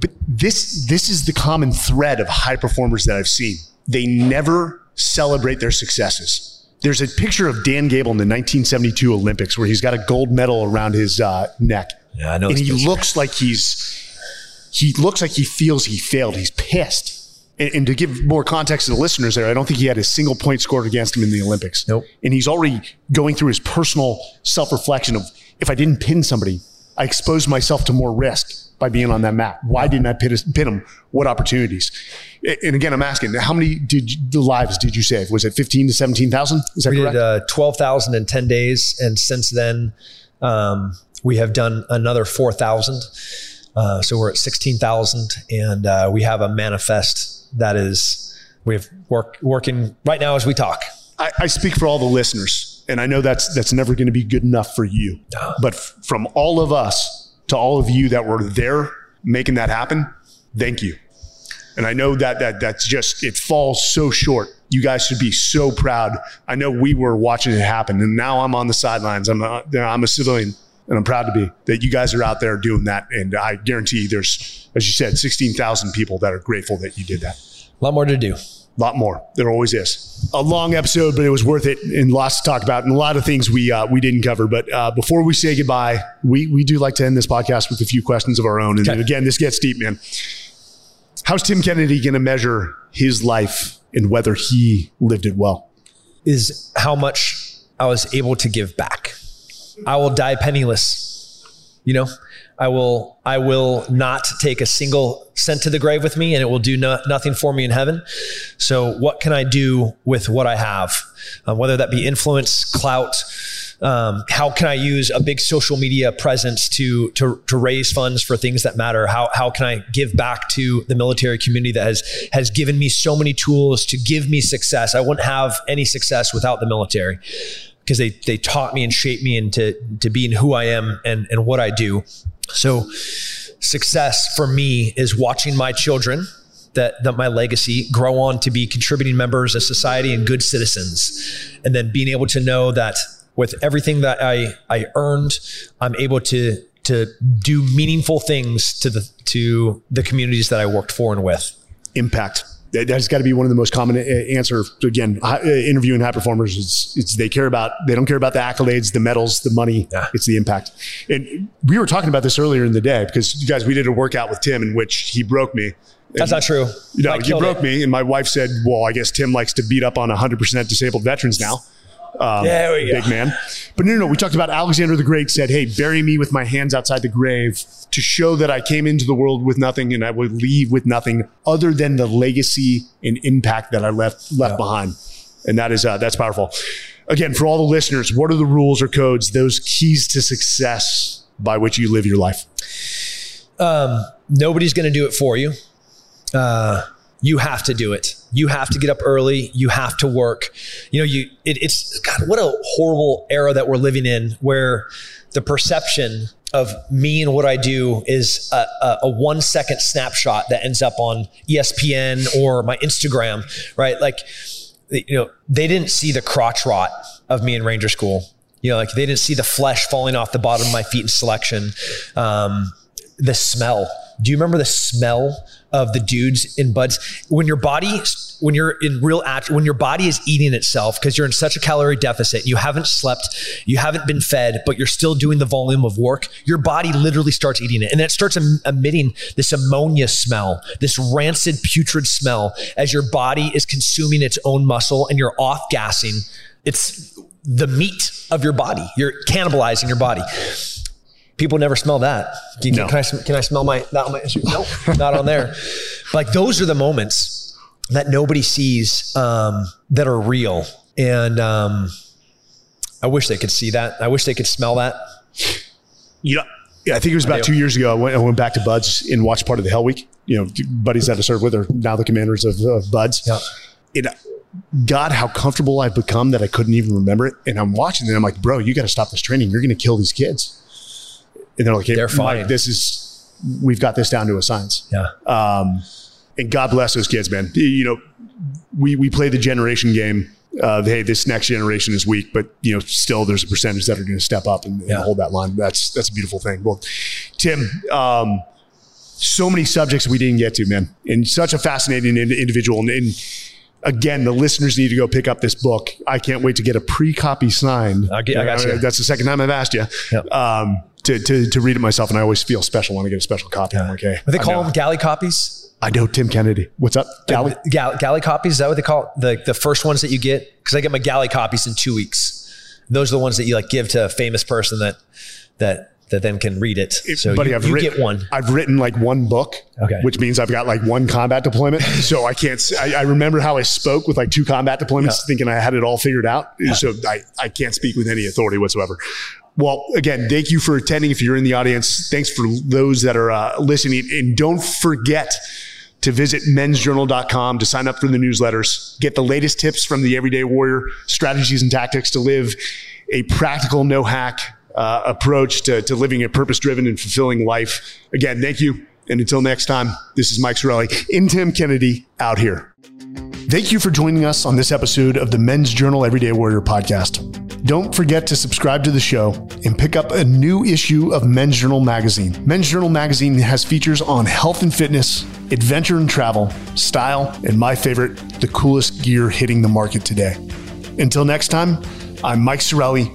but this this is the common thread of high performers that I've seen. They never celebrate their successes. There's a picture of Dan Gable in the 1972 Olympics where he's got a gold medal around his uh, neck. Yeah, I know. And he looks like he's he looks like he feels he failed. He's pissed. And, and, to give more context to the listeners there, I don't think he had a single point scored against him in the Olympics. Nope. And he's already going through his personal self reflection of if I didn't pin somebody, I exposed myself to more risk by being on that mat. Why didn't I pin, pin him? What opportunities? And again, I'm asking, how many did the lives did you save? Was it 15 to 17,000? Is that we correct? did uh, 12,000 in 10 days. And since then, um, we have done another 4,000. Uh, so we're at 16,000 and uh, we have a manifest that is, we have work, working right now as we talk. I, I speak for all the listeners and I know that's, that's never going to be good enough for you, but f- from all of us to all of you that were there making that happen, thank you. And I know that, that that's just, it falls so short. You guys should be so proud. I know we were watching it happen and now I'm on the sidelines. I'm a, I'm a civilian and I'm proud to be that you guys are out there doing that. And I guarantee there's, as you said, 16,000 people that are grateful that you did that. A lot more to do. A lot more. There always is. A long episode, but it was worth it and lots to talk about and a lot of things we uh, we didn't cover. But uh, before we say goodbye, we we do like to end this podcast with a few questions of our own. And okay. again, this gets deep, man. How's Tim Kennedy going to measure his life and whether he lived it well? Is how much I was able to give back I will die penniless. You know, I will I will not take a single cent to the grave with me, and it will do no, nothing for me in heaven. So, what can I do with what I have? Uh, whether that be influence, clout. Um, how can I use a big social media presence to, to to raise funds for things that matter? How how can I give back to the military community that has has given me so many tools to give me success? I wouldn't have any success without the military because they they taught me and shaped me into to being who I am and and what I do. So success for me is watching my children that that my legacy grow on to be contributing members of society and good citizens and then being able to know that with everything that I I earned I'm able to to do meaningful things to the to the communities that I worked for and with. Impact. That's got to be one of the most common uh, answer. Again uh, interviewing high performers it's they care about they don't care about the accolades the medals the money. Yeah. it's the impact. And we were talking about this earlier in the day because you guys we did a workout with tim in which he broke me. That's not true. You know you broke it. me and my wife said well i guess tim likes to beat up on 100% disabled veterans now Um, There we go. Big man. But no, no, no. We talked about Alexander the Great said, "Hey, bury me with my hands outside the grave to show that I came into the world with nothing and I would leave with nothing other than the legacy and impact that I left left behind." And that is uh, that's powerful. Again, for all the listeners, what are the rules or codes? Those keys to success by which you live your life. Um, nobody's going to do it for you. Uh, you have to do it. You have to get up early. You have to work. You know, you it, it's God. What a horrible era that we're living in, where the perception of me and what I do is a, a, a one second snapshot that ends up on ESPN or my Instagram, right? Like, you know, they didn't see the crotch rot of me in Ranger School. You know, like they didn't see the flesh falling off the bottom of my feet in selection. Um, the smell. Do you remember the smell of the dudes in BUD/S? When your body when you're in real act when your body is eating itself because you're in such a calorie deficit you haven't slept you haven't been fed but you're still doing the volume of work your body literally starts eating it. And it starts em- emitting this ammonia smell this rancid putrid smell as your body is consuming its own muscle and you're off gassing it's the meat of your body. You're cannibalizing your body People never smell that. Can, No. can I can I smell my that on my no not on there. Like those are the moments that nobody sees um, that are real, and um, I wish they could see that. I wish they could smell that. You know, yeah, I think it was about two years ago. I went, I went back to BUD/S and watched part of the Hell Week. You know, buddies that I served with are now the commanders of, of BUD/S. Yeah. It, God, how comfortable I've become that I couldn't even remember it. And I'm watching and I'm like, bro, you got to stop this training. You're going to kill these kids. And they're like, hey, They're Mike, fine. this is, we've got this down to a science. Yeah, Um, and God bless those kids, man. You know, we we play the generation game. Uh, hey, this next generation is weak, but you know, still there's a percentage that are going to step up and, and Yeah. hold that line. That's that's a beautiful thing. Well, Tim, um, so many subjects we didn't get to, man, and such a fascinating individual. And, and again, the listeners need to go pick up this book. I can't wait to get a pre-copy signed. I get- I got you. That's the second time I've asked you. Yep. Um, to, to, to read it myself, and I always feel special when I get a special copy. I'm like, hey, they call them galley copies. I know Tim Kennedy. What's up, Gally? Gal- galley copies is that what they call it? the the first ones that you get? Because I get my galley copies in two weeks. Those are the ones that you like give to a famous person that that that then can read it. So buddy, you, I've you written, get one. I've written like one book, Okay. which means I've got like one combat deployment. *laughs* so I can't. I remember how I spoke with like two combat deployments, Yeah. thinking I had it all figured out. So I, I can't speak with any authority whatsoever. Well, again, thank you for attending. If you're in the audience, thanks for those that are uh, listening, and don't forget to visit mensjournal.com to sign up for the newsletters, get the latest tips from the everyday warrior, strategies and tactics to live a practical, no hack uh, approach to, to living a purpose driven and fulfilling life. Again, thank you. And until next time, this is Mike Sarraille in Tim Kennedy out here. Thank you for joining us on this episode of the Men's Journal Everyday Warrior podcast. Don't forget to subscribe to the show and pick up a new issue of Men's Journal magazine. Men's Journal magazine has features on health and fitness, adventure and travel, style, and my favorite, the coolest gear hitting the market today. Until next time, I'm Mike Sarraille,